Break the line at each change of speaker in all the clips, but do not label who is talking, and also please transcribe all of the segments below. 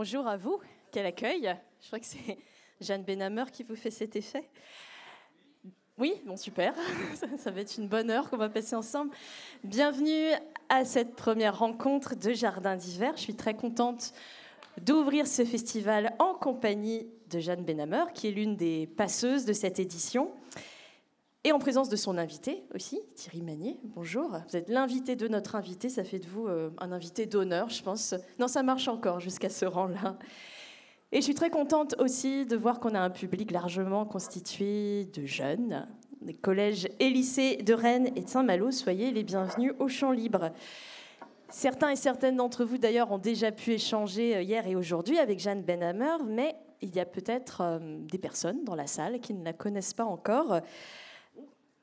bonjour à vous. Quel accueil. Je crois que c'est Jeanne Benhammer qui vous fait cet effet. Oui, bon, super. Ça va être une bonne heure qu'on va passer ensemble. Bienvenue à cette première rencontre de Jardin d'hiver. Je suis très contente d'ouvrir ce festival en compagnie de Jeanne Benhammer, qui est l'une des passeuses de cette édition. Et en présence de son invité aussi, Thierry Magnier. Bonjour. Vous êtes l'invité de notre invité. Ça fait de vous euh, un invité d'honneur, je pense. Non, ça marche encore jusqu'à ce rang-là. Et je suis très contente aussi de voir qu'on a un public largement constitué de jeunes, des collèges et lycées de Rennes et de Saint-Malo. Soyez les bienvenus au Champ Libre. Certains et certaines d'entre vous, d'ailleurs, ont déjà pu échanger euh, hier et aujourd'hui avec Jeanne Benhammer, mais il y a peut-être euh, des personnes dans la salle qui ne la connaissent pas encore.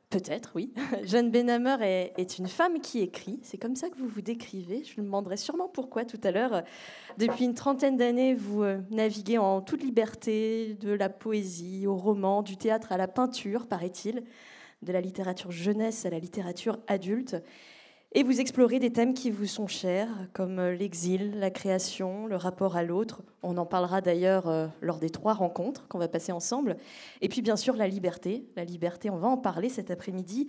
Peut-être, oui. Jeanne Benhammer est, une femme qui écrit. C'est comme ça que vous vous décrivez. Je vous demanderai sûrement pourquoi tout à l'heure. Depuis une trentaine d'années, vous euh, naviguez en toute liberté, de la poésie au roman, du théâtre à la peinture, paraît-il, de la littérature jeunesse à la littérature adulte. Et vous explorez des thèmes qui vous sont chers, comme euh, l'exil, la création, le rapport à l'autre. On en parlera d'ailleurs euh, lors des trois rencontres qu'on va passer ensemble. Et puis bien sûr la liberté. La liberté, on va en parler cet après-midi.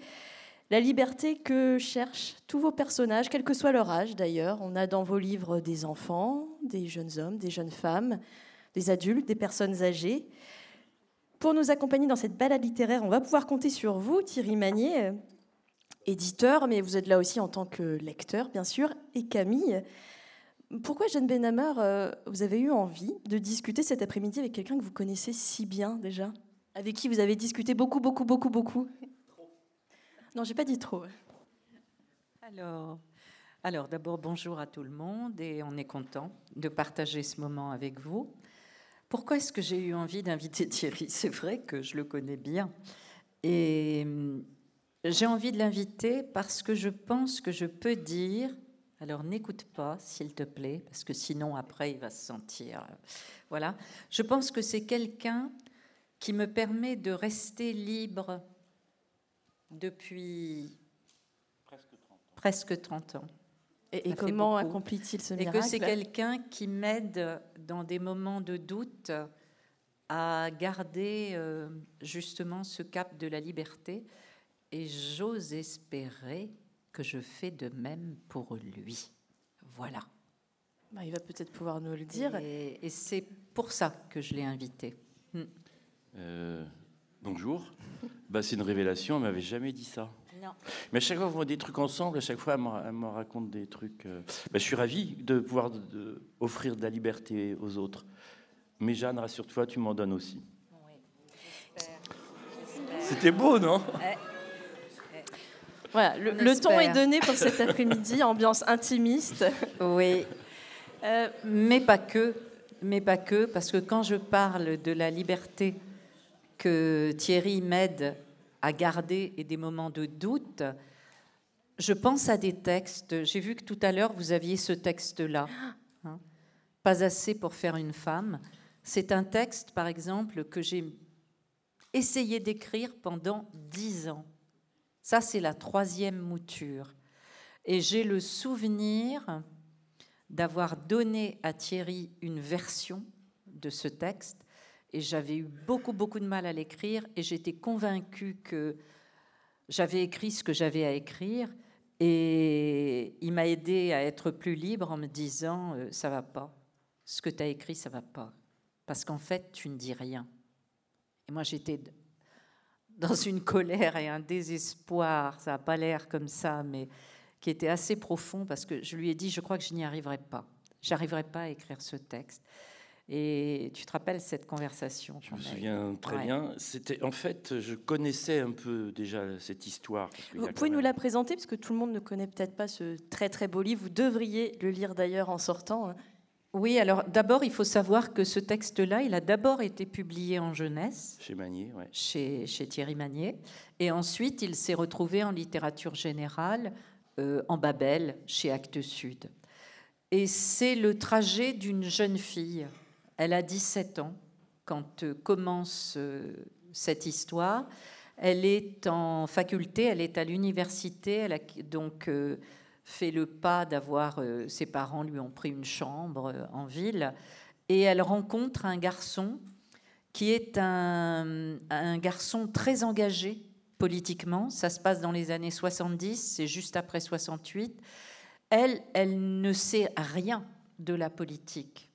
La liberté que cherchent tous vos personnages, quel que soit leur âge d'ailleurs. On a dans vos livres des enfants, des jeunes hommes, des jeunes femmes, des adultes, des personnes âgées. Pour nous accompagner dans cette balade littéraire, on va pouvoir compter sur vous, Thierry Magnier, éditeur, mais vous êtes là aussi en tant que lecteur, bien sûr, et Camille. Pourquoi, Jeanne Benhammer, euh, vous avez eu envie de discuter cet après-midi avec quelqu'un que vous connaissez si bien déjà? Avec qui vous avez discuté beaucoup, beaucoup, beaucoup, beaucoup? Non, j'ai pas dit trop.
Alors, alors d'abord, bonjour à tout le monde et on est content de partager ce moment avec vous. Pourquoi est-ce que j'ai eu envie d'inviter Thierry? C'est vrai que je le connais bien. Et j'ai envie de l'inviter parce que je pense que je peux dire, alors n'écoute pas s'il te plaît, parce que sinon après il va se sentir... Euh, voilà, je pense que c'est quelqu'un qui me permet de rester libre depuis presque 30 ans.
Et, comment accomplit-il ce miracle
Et que c'est quelqu'un qui m'aide dans des moments de doute à garder euh, justement ce cap de la liberté et j'ose espérer que je fais de même pour lui. Voilà.
Bah, il va peut-être pouvoir nous le dire.
Et, c'est pour ça que je l'ai invité. Hmm.
Euh, bonjour. bah, c'est une révélation, elle m'avait jamais dit ça.
Non.
Mais à chaque fois, vous voit des trucs ensemble, à chaque fois, elle me, raconte des trucs. Euh, bah, je suis ravi de pouvoir offrir de la liberté aux autres. Mais Jeanne, rassure-toi, tu m'en donnes aussi. Oui. C'était beau, non?
Voilà, le, ton est donné pour cet après-midi, ambiance intimiste.
Oui, euh, mais pas que, mais pas que, parce que quand je parle de la liberté que Thierry m'aide à garder et des moments de doute, je pense à des textes. J'ai vu que tout à l'heure vous aviez ce texte-là, hein. pas assez pour faire une femme. C'est un texte, par exemple, que j'ai essayé d'écrire pendant dix ans. Ça, c'est la troisième mouture. Et j'ai le souvenir d'avoir donné à Thierry une version de ce texte et j'avais eu beaucoup, beaucoup de mal à l'écrire et j'étais convaincue que j'avais écrit ce que j'avais à écrire et il m'a aidé à être plus libre en me disant euh, ça va pas, ce que tu as écrit ça va pas parce qu'en fait tu ne dis rien. Et moi j'étais dans une colère et un désespoir, ça n'a pas l'air comme ça, mais qui était assez profond parce que je lui ai dit, je crois que je n'y arriverai pas. J'arriverai pas à écrire ce texte. Et tu te rappelles cette conversation
Je me souviens très bien. C'était en fait, je connaissais un peu déjà cette histoire.
Vous pouvez nous la présenter parce que tout le monde ne connaît peut-être pas ce très très beau livre. Vous devriez le lire d'ailleurs en sortant.
Oui, alors d'abord, il faut savoir que ce texte-là, il a d'abord été publié en jeunesse.
Chez Magnier,
ouais. chez, Thierry Magnier. Et ensuite, il s'est retrouvé en littérature générale euh, en Babel, chez Actes Sud. Et c'est le trajet d'une jeune fille. Elle a 17 ans quand euh, commence euh, cette histoire. Elle est en faculté, elle est à l'université, elle a donc fait le pas d'avoir, euh, ses parents lui ont pris une chambre euh, en ville, et elle rencontre un garçon qui est un, garçon très engagé politiquement. Ça se passe dans les années 70, c'est juste après 68. Elle, elle ne sait rien de la politique.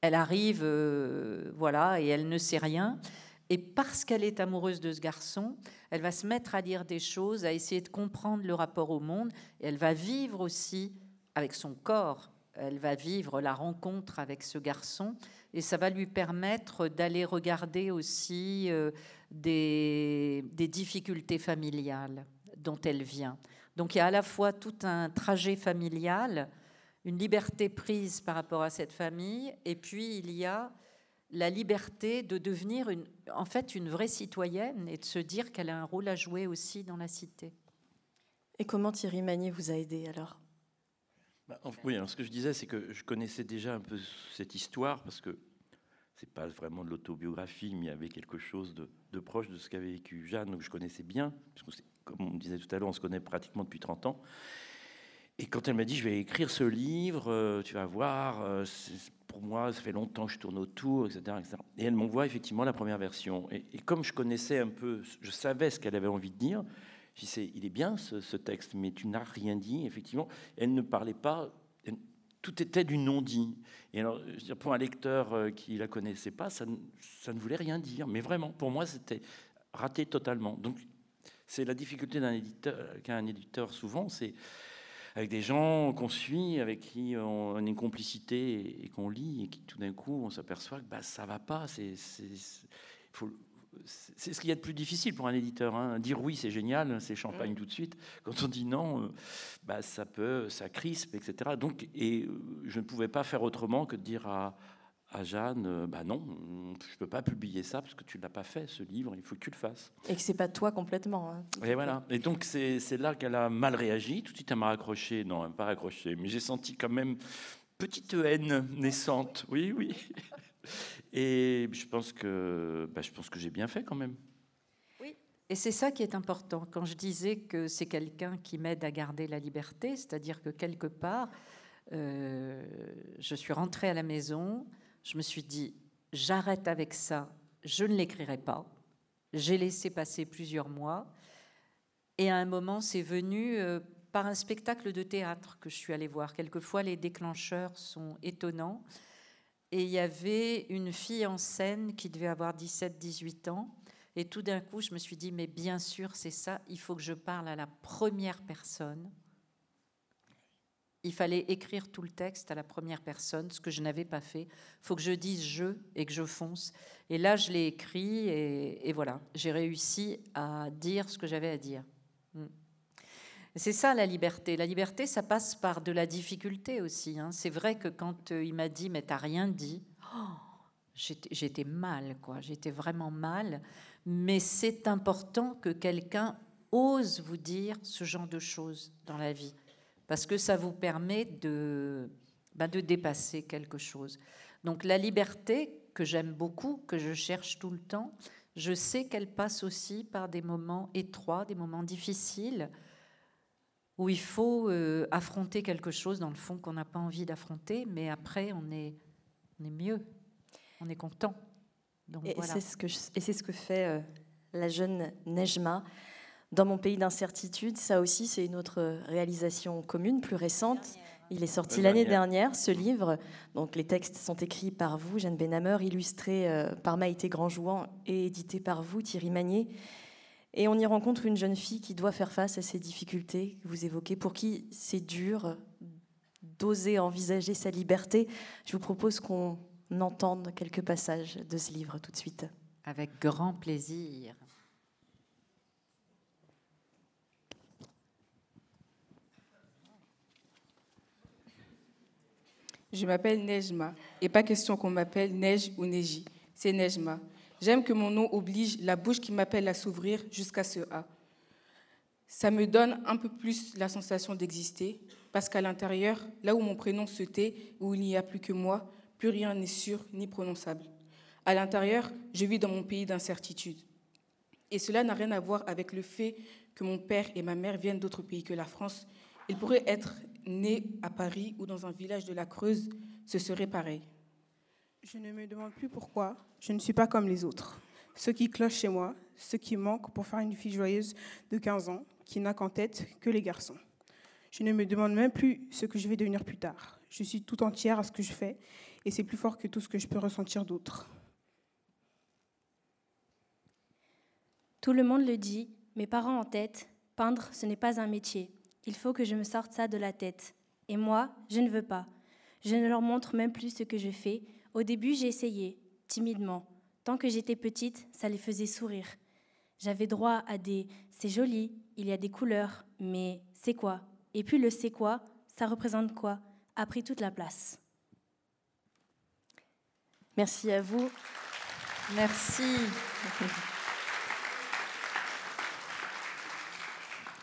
Elle arrive, euh, voilà, et elle ne sait rien. Et parce qu'elle est amoureuse de ce garçon, elle va se mettre à lire des choses, à essayer de comprendre le rapport au monde. Et elle va vivre aussi avec son corps. Elle va vivre la rencontre avec ce garçon. Et ça va lui permettre d'aller regarder aussi euh, des, des difficultés familiales dont elle vient. Donc il y a à la fois tout un trajet familial, une liberté prise par rapport à cette famille, et puis il y a la liberté de devenir une, en fait une vraie citoyenne et de se dire qu'elle a un rôle à jouer aussi dans la cité.
Et comment Thierry Magnier vous a aidé alors?
Bah, Oui, alors ce que je disais, c'est que je connaissais déjà un peu cette histoire parce que c'est pas vraiment de l'autobiographie, mais il y avait quelque chose de, proche de ce qu'avait vécu Jeanne, que je connaissais bien, parce que comme on disait tout à l'heure, on se connaît pratiquement depuis 30 ans. Et quand elle m'a dit, je vais écrire ce livre, euh, tu vas voir, euh, pour moi, ça fait longtemps que je tourne autour, etc. Et elle m'envoie effectivement la première version. Et, comme je connaissais un peu, je savais ce qu'elle avait envie de dire, je disais, il est bien ce, texte, mais tu n'as rien dit, effectivement. Elle ne parlait pas, tout était du non-dit. Et alors, pour un lecteur euh, qui la connaissait pas, ça, ne voulait rien dire. Mais vraiment, pour moi, c'était raté totalement. Donc, c'est la difficulté d'un éditeur, qu'a un éditeur souvent, c'est avec des gens qu'on suit, avec qui on a une complicité et, qu'on lit, et qui tout d'un coup on s'aperçoit que bah, ça va pas. C'est ce qu'il y a de plus difficile pour un éditeur. Hein. Dire oui, c'est génial, c'est champagne tout de suite. Quand on dit non, euh, bah, ça peut, ça crispe, etc. Donc, et euh, je ne pouvais pas faire autrement que de dire à, à Jeanne, euh, bah non, je peux pas publier ça parce que tu l'as pas fait ce livre, il faut que tu le fasses.
Et que c'est pas toi complètement. Hein,
et voilà. Et donc c'est là qu'elle a mal réagi. Tout de suite elle m'a raccroché, non, elle m'a pas raccroché, mais j'ai senti quand même petite haine naissante. Oui, oui. Et je pense que bah, je pense que j'ai bien fait quand même.
Oui. Et c'est ça qui est important. Quand je disais que c'est quelqu'un qui m'aide à garder la liberté, c'est-à-dire que quelque part, euh, je suis rentrée à la maison, je me suis dit, j'arrête avec ça, je ne l'écrirai pas. J'ai laissé passer plusieurs mois. Et à un moment, c'est venu euh, par un spectacle de théâtre que je suis allée voir. Quelquefois, les déclencheurs sont étonnants. Et il y avait une fille en scène qui devait avoir 17-18 ans. Et tout d'un coup, je me suis dit, mais bien sûr, c'est ça, il faut que je parle à la première personne il fallait écrire tout le texte à la première personne, ce que je n'avais pas fait. Il faut que je dise je et que je fonce. Et là, je l'ai écrit et, voilà, j'ai réussi à dire ce que j'avais à dire. Hmm. C'est ça la liberté. La liberté, ça passe par de la difficulté aussi. Hein. C'est vrai que quand euh, il m'a dit mais t'as rien dit, oh, j'étais mal, quoi. J'étais vraiment mal. Mais c'est important que quelqu'un ose vous dire ce genre de choses dans la vie parce que ça vous permet de, bah, de dépasser quelque chose. Donc la liberté, que j'aime beaucoup, que je cherche tout le temps, je sais qu'elle passe aussi par des moments étroits, des moments difficiles, où il faut euh, affronter quelque chose dans le fond qu'on n'a pas envie d'affronter, mais après on est, on est mieux, on est content.
Donc, et c'est ce, que ce que fait euh, la jeune Nejma dans mon pays d'incertitude, ça aussi, c'est une autre réalisation commune, plus récente. Il est sorti l'année dernière, ce livre. Donc, les textes sont écrits par vous, Jeanne Benhammer, illustrés euh, par Maïté Grandjouan et édités par vous, Thierry Magnier. Et on y rencontre une jeune fille qui doit faire face à ces difficultés que vous évoquez, pour qui c'est dur d'oser envisager sa liberté. Je vous propose qu'on entende quelques passages de ce livre tout de suite.
Avec grand plaisir.
Je m'appelle Nejma, et pas question qu'on m'appelle Neige ou Neji. C'est Nejma. J'aime que mon nom oblige la bouche qui m'appelle à s'ouvrir jusqu'à ce A. Ça me donne un peu plus la sensation d'exister, parce qu'à l'intérieur, là où mon prénom se tait, où il n'y a plus que moi, plus rien n'est sûr ni prononçable. À l'intérieur, je vis dans mon pays d'incertitude. Et cela n'a rien à voir avec le fait que mon père et ma mère viennent d'autres pays que la France. Ils pourraient être né à Paris ou dans un village de la Creuse, ce serait pareil.
Je ne me demande plus pourquoi je ne suis pas comme les autres. Ce qui cloche chez moi, ce qui manque pour faire une fille joyeuse de 15 ans qui n'a qu'en tête que les garçons. Je ne me demande même plus ce que je vais devenir plus tard. Je suis tout entière à ce que je fais et c'est plus fort que tout ce que je peux ressentir d'autre.
Tout le monde le dit, mes parents en tête, peindre, ce n'est pas un métier. Il faut que je me sorte ça de la tête. Et moi, je ne veux pas. Je ne leur montre même plus ce que je fais. Au début, j'ai essayé, timidement. Tant que j'étais petite, ça les faisait sourire. J'avais droit à des c'est joli, il y a des couleurs, mais c'est quoi? Et puis le c'est quoi, ça représente quoi? A pris toute la place.
Merci à vous.
Merci.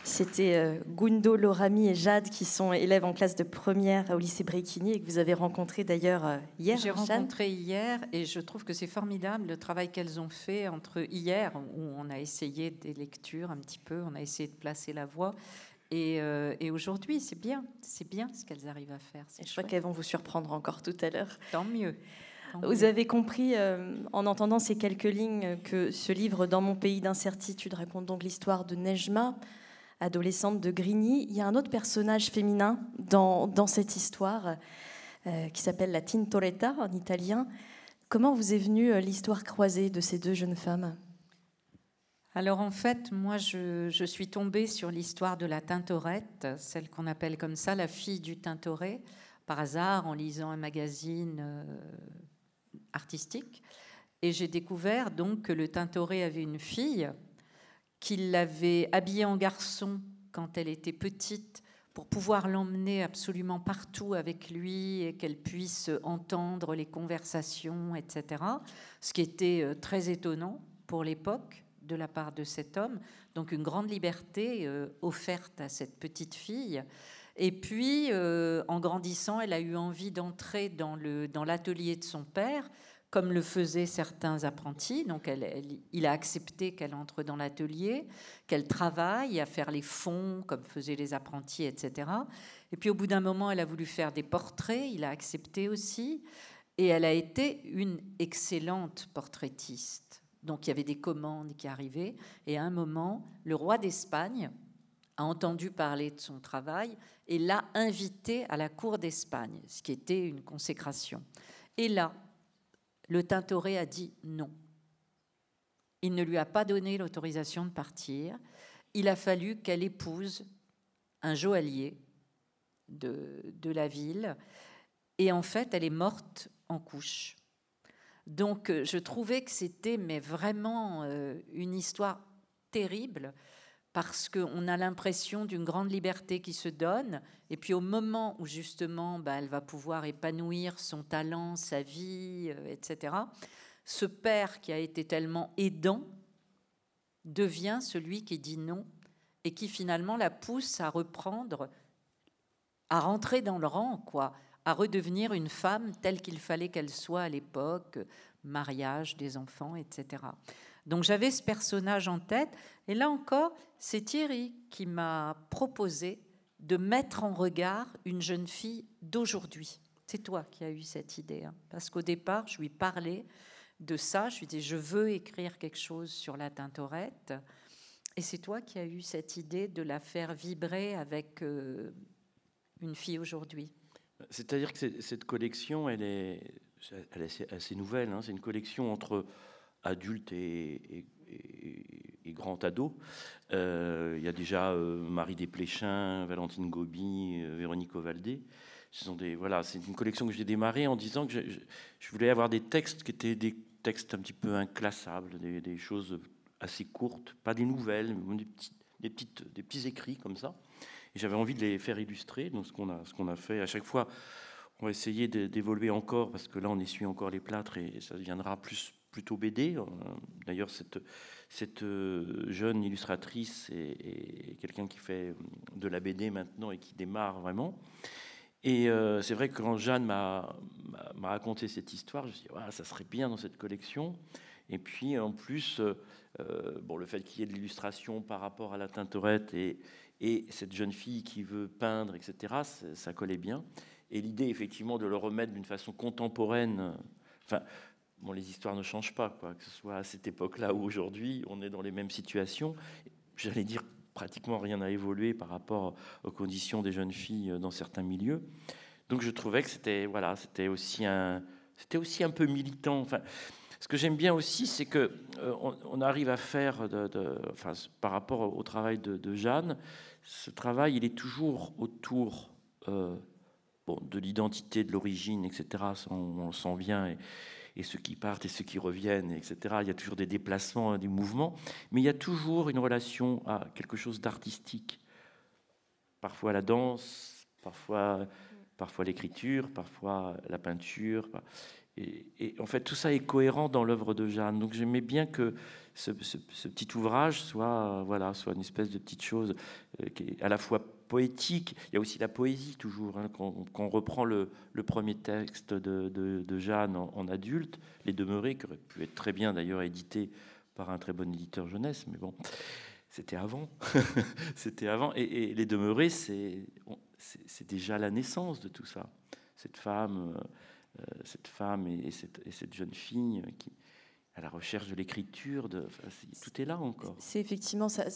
C'était euh, Gundo, Lorami et Jade qui sont élèves en classe de première au lycée Bréquigny et que vous avez rencontré d'ailleurs euh, hier.
J'ai rencontré hier et je trouve que c'est formidable le travail qu'elles ont fait entre hier où on a essayé des lectures un petit peu, on a essayé de placer la voix. Et, euh, et aujourd'hui, c'est bien, c'est bien ce qu'elles arrivent à faire.
je crois qu'elles vont vous surprendre encore tout à l'heure.
Tant mieux.
Vous avez compris, en entendant ces quelques lignes, que ce livre, Dans mon pays d'incertitude, raconte donc l'histoire de Nejma, adolescente de Grigny. Il y a un autre personnage féminin dans, dans cette histoire euh, qui s'appelle la Tintoretta en italien. Comment vous est venue euh, l'histoire croisée de ces deux jeunes femmes?
Alors en fait, moi, je, je suis tombée sur l'histoire de la Tintorette, celle qu'on appelle comme ça la fille du Tintoret, par hasard en lisant un magazine euh, artistique. Et j'ai découvert donc que le Tintoret avait une fille qu'il l'avait habillée en garçon quand elle était petite pour pouvoir l'emmener absolument partout avec lui et qu'elle puisse entendre les conversations, etc. Ce qui était euh, très étonnant pour l'époque de la part de cet homme. Donc une grande liberté euh, offerte à cette petite fille. Et puis, euh, en grandissant, elle a eu envie d'entrer dans l'atelier dans de son père comme le faisaient certains apprentis. Donc, il a accepté qu'elle entre dans l'atelier, qu'elle travaille à faire les fonds, comme faisaient les apprentis, etc. Et puis, au bout d'un moment, elle a voulu faire des portraits. Il a accepté aussi. Et elle a été une excellente portraitiste. Donc, il y avait des commandes qui arrivaient. Et à un moment, le roi d'Espagne a entendu parler de son travail et l'a invité à la cour d'Espagne, ce qui était une consécration. Et là, le Tintoret a dit non. Il ne lui a pas donné l'autorisation de partir. Il a fallu qu'elle épouse un joaillier de, de, la ville. Et en fait, elle est morte en couche. Donc, euh, je trouvais que c'était vraiment euh, une histoire terrible parce qu'on a l'impression d'une grande liberté qui se donne, et puis au moment où justement bah, elle va pouvoir épanouir son talent, sa vie, euh, etc., ce père qui a été tellement aidant devient celui qui dit non et qui finalement la pousse à reprendre, à rentrer dans le rang, quoi, à redevenir une femme telle qu'il fallait qu'elle soit à l'époque, mariage, des enfants, etc. Donc j'avais ce personnage en tête. Et là encore, c'est Thierry qui m'a proposé de mettre en regard une jeune fille d'aujourd'hui. C'est toi qui as eu cette idée. Hein. parce qu'au départ, je lui parlais de ça. Je lui disais, je veux écrire quelque chose sur la tintorette. Et c'est toi qui as eu cette idée de la faire vibrer avec euh, une fille aujourd'hui.
C'est-à-dire que cette collection, elle est, assez, nouvelle. Hein. C'est une collection entre adulte et, et, ado. Euh, il y a déjà euh, Marie Desplechin, Valentine Gobi, euh, Véronique Ovaldé. Voilà, c'est une collection que j'ai démarrée en disant que je, voulais avoir des textes qui étaient des textes un petit peu inclassables, des, choses assez courtes, pas des nouvelles, mais des, petites, des petits écrits comme ça. Et j'avais envie de les faire illustrer. Donc ce qu'on a, ce qu'on a fait à chaque fois, on va essayer d'évoluer encore parce que là on essuie encore les plâtres et ça deviendra plus plutôt BD. Euh, d'ailleurs, cette, euh, jeune illustratrice est, quelqu'un qui fait de la BD maintenant et qui démarre vraiment. Et euh, c'est vrai que quand Jeanne m'a raconté cette histoire, je me suis dit, ça serait bien dans cette collection. Et puis en plus, bon, le fait qu'il y ait de l'illustration par rapport à la Tintorette et, et cette jeune fille qui veut peindre, etc., ça collait bien. Et l'idée, effectivement, de le remettre d'une façon contemporaine Enfin, bon, les histoires ne changent pas, quoi. Que ce soit à cette époque-là ou aujourd'hui, on est dans les mêmes situations. J'allais dire, pratiquement rien n'a évolué par rapport aux conditions des jeunes filles dans certains milieux. Donc je trouvais que c'était voilà, c'était aussi un, aussi un peu militant. Enfin, ce que j'aime bien aussi, c'est que euh, on, arrive à faire, enfin, par rapport au travail de, Jeanne, ce travail, il est toujours autour euh, de l'identité, de l'origine, etc. On, on, le sent bien. Et ceux qui partent et ceux qui reviennent, etc. Il y a toujours des déplacements, des mouvements, mais il y a toujours une relation à quelque chose d'artistique. Parfois la danse, parfois, parfois l'écriture, parfois la peinture. Et, en fait, tout ça est cohérent dans l'œuvre de Jeanne. Donc j'aimais bien que ce, petit ouvrage soit, voilà, soit une espèce de petite chose euh, qui est à la fois poétique. Il y a aussi la poésie toujours. Hein, quand, on reprend le, premier texte de, Jeanne en, adulte, Les Demeurés, qui aurait pu être très bien d'ailleurs édité par un très bon éditeur jeunesse, mais bon, c'était avant. c'était avant. Et, Les Demeurés, c'est déjà la naissance de tout ça. Cette femme, euh, cette femme et, cette, jeune fille qui à la recherche de l'écriture, de, tout est là encore.
C'est effectivement ça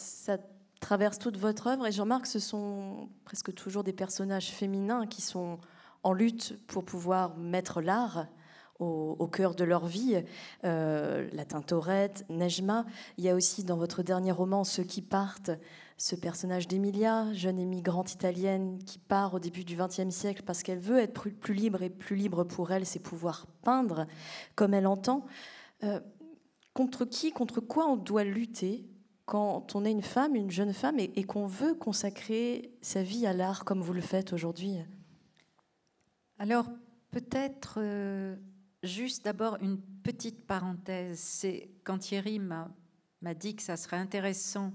traverse toute votre œuvre et je remarque que ce sont presque toujours des personnages féminins qui sont en lutte pour pouvoir mettre l'art au, cœur de leur vie. Euh, la Tintorette, Nejma. Il y a aussi dans votre dernier roman Ceux qui partent, ce personnage d'Emilia, jeune émigrante italienne qui part au début du XXe siècle parce qu'elle veut être plus, libre et plus libre pour elle, c'est pouvoir peindre comme elle entend. Euh, contre qui, contre quoi on doit lutter quand on est une femme, une jeune femme, et, qu'on veut consacrer sa vie à l'art comme vous le faites aujourd'hui
Alors, peut-être euh, juste d'abord une petite parenthèse. C'est quand Thierry m'a dit que ça serait intéressant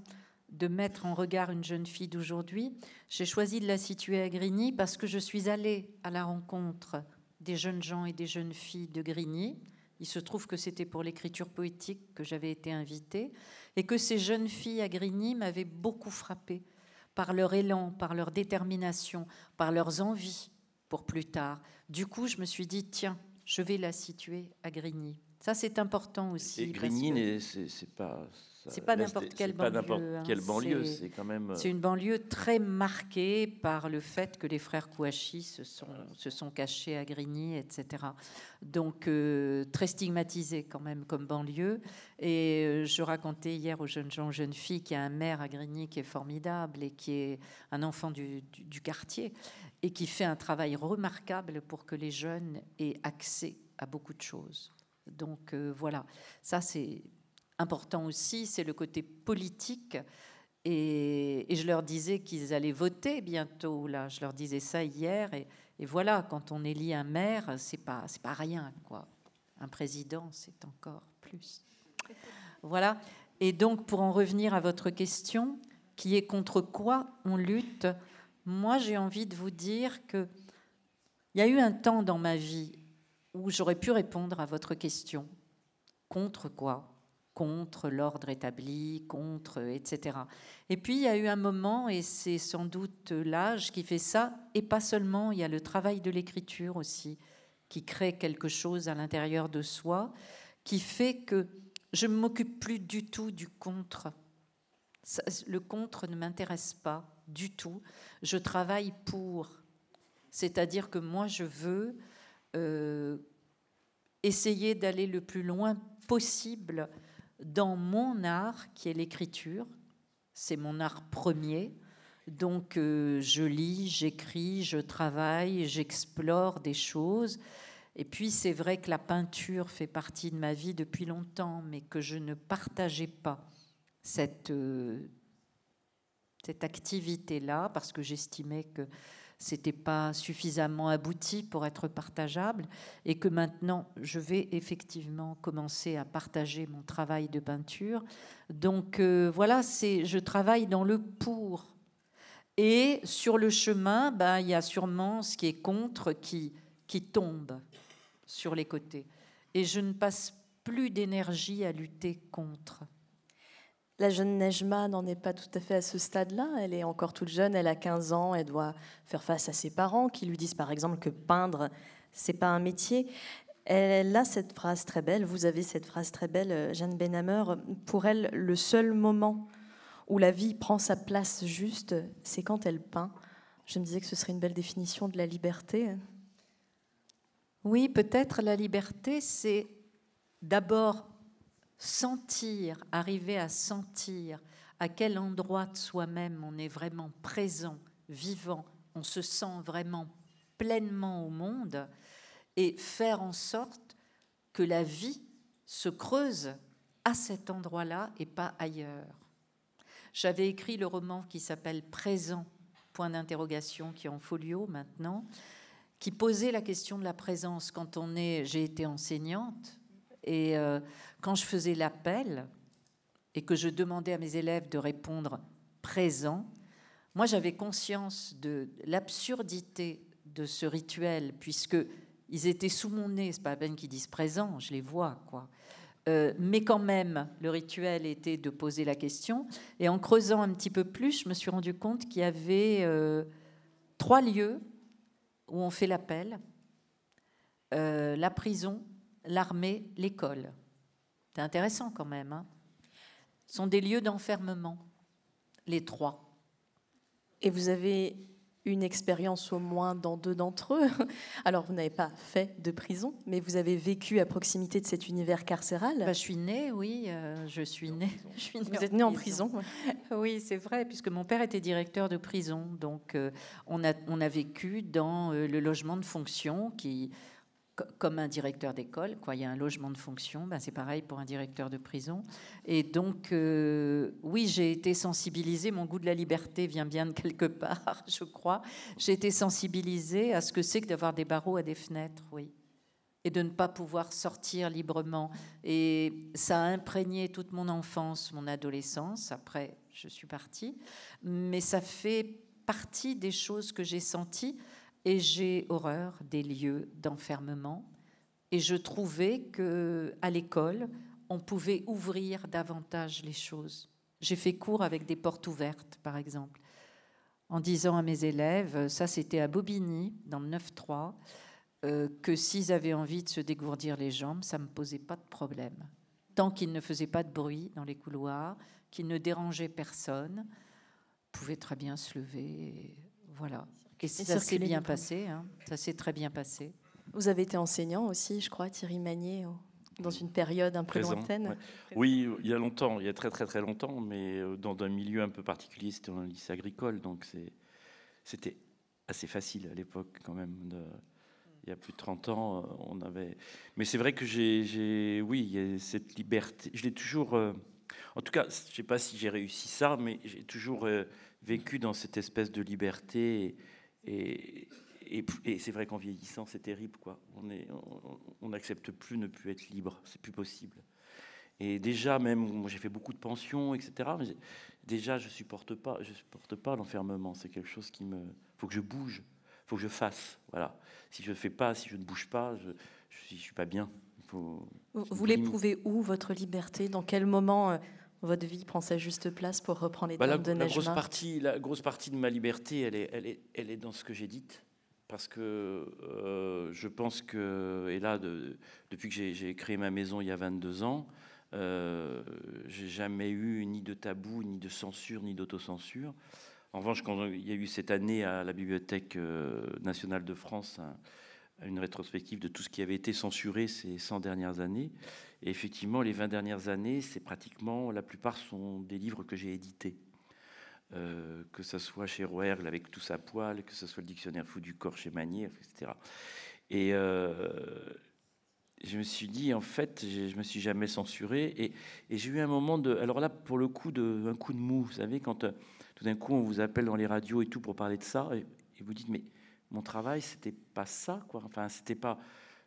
de mettre en regard une jeune fille d'aujourd'hui, j'ai choisi de la situer à Grigny parce que je suis allée à la rencontre des jeunes gens et des jeunes filles de Grigny. Il se trouve que c'était pour l'écriture poétique que j'avais été invitée et que ces jeunes filles à Grigny m'avaient beaucoup frappée par leur élan, par leur détermination, par leurs envies pour plus tard. Du coup, je me suis dit, tiens, je vais la situer à Grigny. Ça, c'est important aussi.
Et Grigny, c'est pas
c'est pas n'importe quelle banlieue.
Hein. banlieue, c'est quand même.
Euh, c'est une banlieue très marquée par le fait que les frères Kouachi se sont, se sont cachés à Grigny, etc. Donc euh, très stigmatisée quand même comme banlieue. Et euh, je racontais hier aux jeunes gens, aux jeunes filles, qu'il y a un maire à Grigny qui est formidable et qui est un enfant du, du quartier et qui fait un travail remarquable pour que les jeunes aient accès à beaucoup de choses. Donc voilà, ça c'est important aussi, c'est le côté politique. Et, je leur disais qu'ils allaient voter bientôt. Là, je leur disais ça hier. Et, voilà, quand on élit un maire, c'est pas c'est pas rien quoi. Un président, c'est encore plus. Voilà. Et donc, pour en revenir à votre question, qui est contre quoi on lutte, moi, j'ai envie de vous dire que il y a eu un temps dans ma vie où j'aurais pu répondre à votre question. Contre quoi contre l'ordre établi, contre, etc. Et puis il y a eu un moment, et c'est sans doute l'âge qui fait ça, et pas seulement, il y a le travail de l'écriture aussi, qui crée quelque chose à l'intérieur de soi, qui fait que je ne m'occupe plus du tout du contre. Le contre ne m'intéresse pas du tout. Je travaille pour. C'est-à-dire que moi, je veux euh, essayer d'aller le plus loin possible dans mon art, qui est l'écriture. C'est mon art premier. Donc euh, je lis, j'écris, je travaille, j'explore des choses. Et puis c'est vrai que la peinture fait partie de ma vie depuis longtemps, mais que je ne partageais pas cette, euh, cette activité-là parce que j'estimais que c'était pas suffisamment abouti pour être partageable et que maintenant je vais effectivement commencer à partager mon travail de peinture. Donc euh, voilà, c'est je travaille dans le pour. Et sur le chemin, ben, il y a sûrement ce qui est contre qui, qui tombe sur les côtés. Et je ne passe plus d'énergie à lutter contre.
La jeune Nejma n'en est pas tout à fait à ce stade-là. Elle est encore toute jeune, elle a 15 ans, elle doit faire face à ses parents qui lui disent par exemple que peindre, c'est pas un métier. Elle a cette phrase très belle, vous avez cette phrase très belle, euh, Jeanne Benhammer. Pour elle, le seul moment où la vie prend sa place juste, c'est quand elle peint. Je me disais que ce serait une belle définition de la liberté.
Oui, peut-être la liberté, c'est d'abord sentir, arriver à sentir à quel endroit de soi-même on est vraiment présent, vivant, on se sent vraiment pleinement au monde et faire en sorte que la vie se creuse à cet endroit-là et pas ailleurs. J'avais écrit le roman qui s'appelle Présent, point d'interrogation, qui est en folio maintenant, qui posait la question de la présence quand on est. J'ai été enseignante et euh, quand je faisais l'appel et que je demandais à mes élèves de répondre présent, moi j'avais conscience de l'absurdité de ce rituel puisque ils étaient sous mon nez. C'est pas à peine qu'ils disent présent, je les vois quoi. Euh, mais quand même, le rituel était de poser la question. Et en creusant un petit peu plus, je me suis rendu compte qu'il y avait euh, trois lieux où on fait l'appel la prison, l'armée, l'école. C'est intéressant quand même. Hein Ce sont des lieux d'enfermement, les trois.
Et vous avez une expérience au moins dans deux d'entre eux. Alors, vous n'avez pas fait de prison, mais vous avez vécu à proximité de cet univers carcéral.
Bah, je suis née, oui, euh, je suis née.
Je suis vous êtes née en prison.
oui, c'est vrai, puisque mon père était directeur de prison. Donc, euh, on, a, on a vécu dans euh, le logement de fonction qui comme un directeur d'école, quoi. Il y a un logement de fonction, ben c'est pareil pour un directeur de prison. Et donc, euh, oui, j'ai été sensibilisée. Mon goût de la liberté vient bien de quelque part, je crois. J'ai été sensibilisée à ce que c'est que d'avoir des barreaux à des fenêtres, oui, et de ne pas pouvoir sortir librement. Et ça a imprégné toute mon enfance, mon adolescence. Après, je suis partie, mais ça fait partie des choses que j'ai senties et j'ai horreur des lieux d'enfermement. Et je trouvais que à l'école, on pouvait ouvrir davantage les choses. J'ai fait cours avec des portes ouvertes, par exemple, en disant à mes élèves, ça c'était à Bobigny, dans le 9-3, euh, que s'ils avaient envie de se dégourdir les jambes, ça ne me posait pas de problème. Tant qu'ils ne faisaient pas de bruit dans les couloirs, qu'ils ne dérangeaient personne, pouvaient très bien se lever. Voilà. Et ça s'est bien passé, hein. ça s'est très bien passé.
Vous avez été enseignant aussi, je crois, Thierry Magnier, dans une période un peu lointaine.
Oui, il y a longtemps, il y a très très très longtemps, mais euh, dans un milieu un peu particulier, c'était un lycée agricole, donc c'était assez facile à l'époque quand même. il y a plus de 30 ans, euh, on avait. Mais c'est vrai que j'ai, oui, il y a cette liberté. Je l'ai toujours. Euh, en tout cas, je ne sais pas si j'ai réussi ça, mais j'ai toujours vécu dans cette espèce de liberté. Et, et, c'est vrai qu'en vieillissant, c'est terrible. Quoi. On n'accepte on, plus ne plus être libre. C'est plus possible. Et déjà, même, j'ai fait beaucoup de pensions, etc. Mais déjà, je supporte pas, je supporte pas l'enfermement. C'est quelque chose qui me, faut que je bouge, faut que je fasse. Voilà. Si je ne fais pas, si je ne bouge pas, je, je, suis pas bien.
Faut, vous l'éprouvez où votre liberté? Dans quel moment euh, votre vie prend sa juste place pour reprendre les bah, termes
la,
de
la grosse partie, La grosse partie de ma liberté, elle est, elle est, elle est dans ce que j'ai dit. Parce que euh, je pense que, et là, de, depuis que j'ai créé ma maison il y a 22 ans, euh, j'ai jamais eu ni de tabou, ni de censure, ni d'autocensure. En revanche, quand il y a eu cette année à la Bibliothèque euh, nationale de France une rétrospective de tout ce qui avait été censuré ces 100 dernières années, et effectivement, les 20 dernières années, c'est pratiquement, la plupart sont des livres que j'ai édités. Euh, que ce soit chez Rouergue avec tout sa poêle, que ce soit le dictionnaire fou du corps chez Manier, etc. Et euh, je me suis dit, en fait, je me suis jamais censuré. Et, j'ai eu un moment de. Alors là, pour le coup, de, un coup de mou. Vous savez, quand euh, tout d'un coup, on vous appelle dans les radios et tout pour parler de ça, et, et vous dites, mais mon travail, c'était pas ça, quoi. Enfin, c'était pas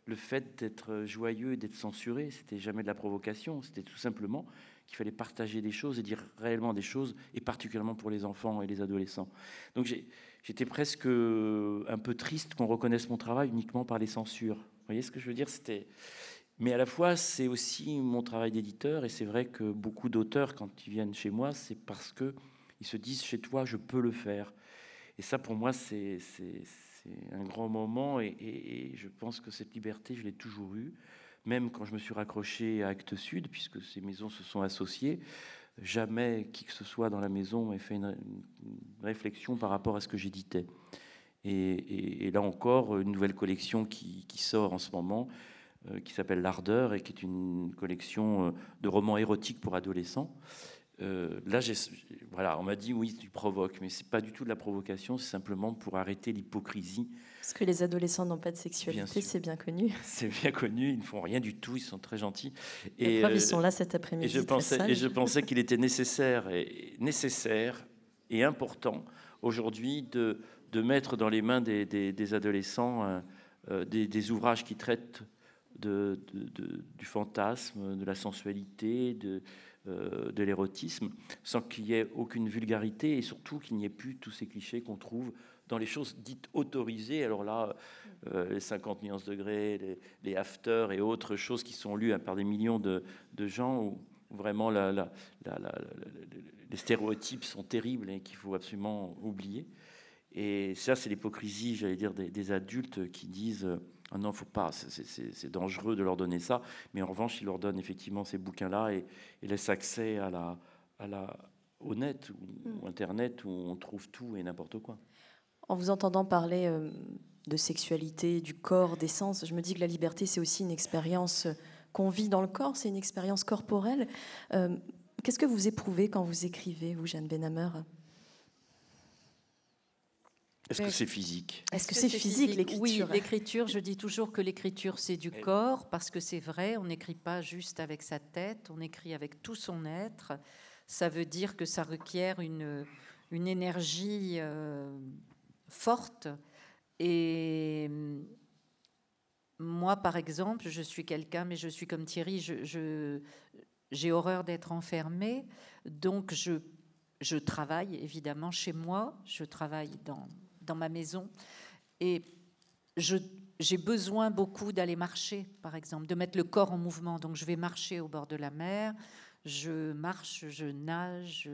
le fait d'être joyeux d'être censuré, c'était jamais de la provocation, c'était tout simplement qu'il fallait partager des choses et dire réellement des choses, et particulièrement pour les enfants et les adolescents. Donc j'étais presque un peu triste qu'on reconnaisse mon travail uniquement par les censures. Vous voyez ce que je veux dire? C'était, mais à la fois c'est aussi mon travail d'éditeur, et c'est vrai que beaucoup d'auteurs quand ils viennent chez moi, c'est parce que ils se disent chez toi je peux le faire. Et ça pour moi c'est un grand moment et, je pense que cette liberté, je l'ai toujours eue, même quand je me suis raccroché à Actes Sud, puisque ces maisons se sont associées. Jamais qui que ce soit dans la maison ait fait une, réflexion par rapport à ce que j'éditais. Et, là encore, une nouvelle collection qui, sort en ce moment, euh, qui s'appelle L'Ardeur et qui est une collection euh, de romans érotiques pour adolescents. Euh, là, voilà, on m'a dit oui, tu provoques, mais c'est pas du tout de la provocation, c'est simplement pour arrêter l'hypocrisie.
Parce que les adolescents n'ont pas de sexualité, c'est bien connu.
C'est bien connu, ils ne font rien du tout, ils sont très gentils.
Et preuve, ils sont là cet après-midi.
Et je pensais, et je pensais qu'il était nécessaire et nécessaire et important aujourd'hui de, de mettre dans les mains des, des, adolescents euh, euh, des, des, ouvrages qui traitent de, de, du fantasme, de la sensualité, de, euh, de l'érotisme, sans qu'il y ait aucune vulgarité et surtout qu'il n'y ait plus tous ces clichés qu'on trouve dans les choses dites autorisées. Alors là, euh, les 50 nuances degrés, les, les after et autres choses qui sont lues par des millions de, gens où vraiment les stéréotypes sont terribles et qu'il faut absolument oublier. Et ça, c'est l'hypocrisie, j'allais dire, des, adultes qui disent ah non, faut pas, c'est dangereux de leur donner ça. Mais en revanche, ils leur donnent effectivement ces bouquins-là et, laissent accès à la, à la, au net ou, mm. Internet où on trouve tout et n'importe quoi.
En vous entendant parler euh, de sexualité, du corps, des sens, je me dis que la liberté, c'est aussi une expérience qu'on vit dans le corps, c'est une expérience corporelle. Euh, qu'est-ce que vous éprouvez quand vous écrivez, vous, Jeanne Benhammer?
Est-ce que c'est physique?
Est-ce que c'est physique, l'écriture
Oui, l'écriture, je dis toujours que l'écriture, c'est du corps, parce que c'est vrai, on n'écrit pas juste avec sa tête, on écrit avec tout son être. Ça veut dire que ça requiert une, une énergie euh, forte. Et moi, par exemple, je suis quelqu'un, mais je suis comme Thierry, je, j'ai horreur d'être enfermée, donc je, je travaille évidemment chez moi, je travaille dans dans ma maison. Et j'ai besoin beaucoup d'aller marcher, par exemple, de mettre le corps en mouvement. Donc je vais marcher au bord de la mer, je marche, je nage,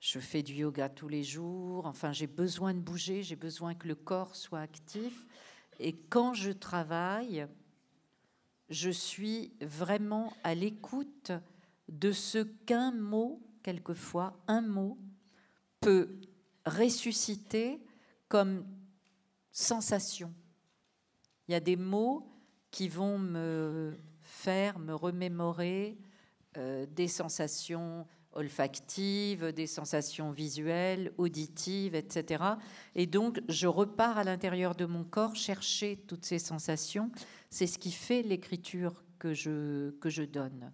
je, fais du yoga tous les jours. Enfin, j'ai besoin de bouger, j'ai besoin que le corps soit actif. Et quand je travaille, je suis vraiment à l'écoute de ce qu'un mot, quelquefois, un mot, peut ressusciter comme sensation. Il y a des mots qui vont me faire me remémorer euh, des sensations olfactives, des sensations visuelles, auditives, etc. Et donc, je repars à l'intérieur de mon corps chercher toutes ces sensations. C'est ce qui fait l'écriture que je, que je donne.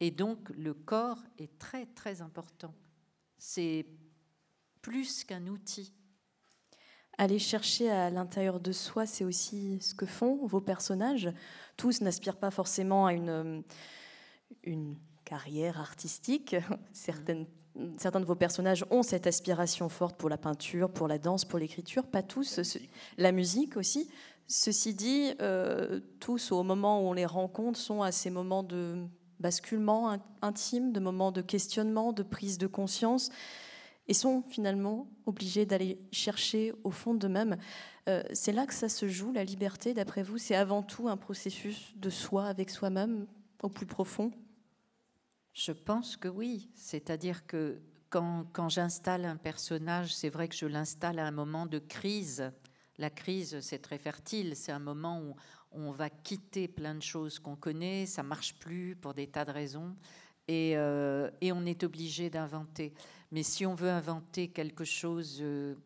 Et donc, le corps est très, très important. C'est plus qu'un outil
aller chercher à l'intérieur de soi, c'est aussi ce que font vos personnages. Tous n'aspirent pas forcément à une, une carrière artistique. Certaines, certains de vos personnages ont cette aspiration forte pour la peinture, pour la danse, pour l'écriture. Pas tous. La musique aussi. Ceci dit, euh, tous, au moment où on les rencontre, sont à ces moments de basculement intime, de moments de questionnement, de prise de conscience et sont finalement obligés d'aller chercher au fond d'eux-mêmes. Euh, c'est là que ça se joue, la liberté, d'après vous C'est avant tout un processus de soi avec soi-même, au plus profond
Je pense que oui. C'est-à-dire que quand, j'installe un personnage, c'est vrai que je l'installe à un moment de crise. La crise, c'est très fertile. C'est un moment où on va quitter plein de choses qu'on connaît, ça marche plus pour des tas de raisons, et, euh, et on est obligé d'inventer. Mais si on veut inventer quelque chose euh,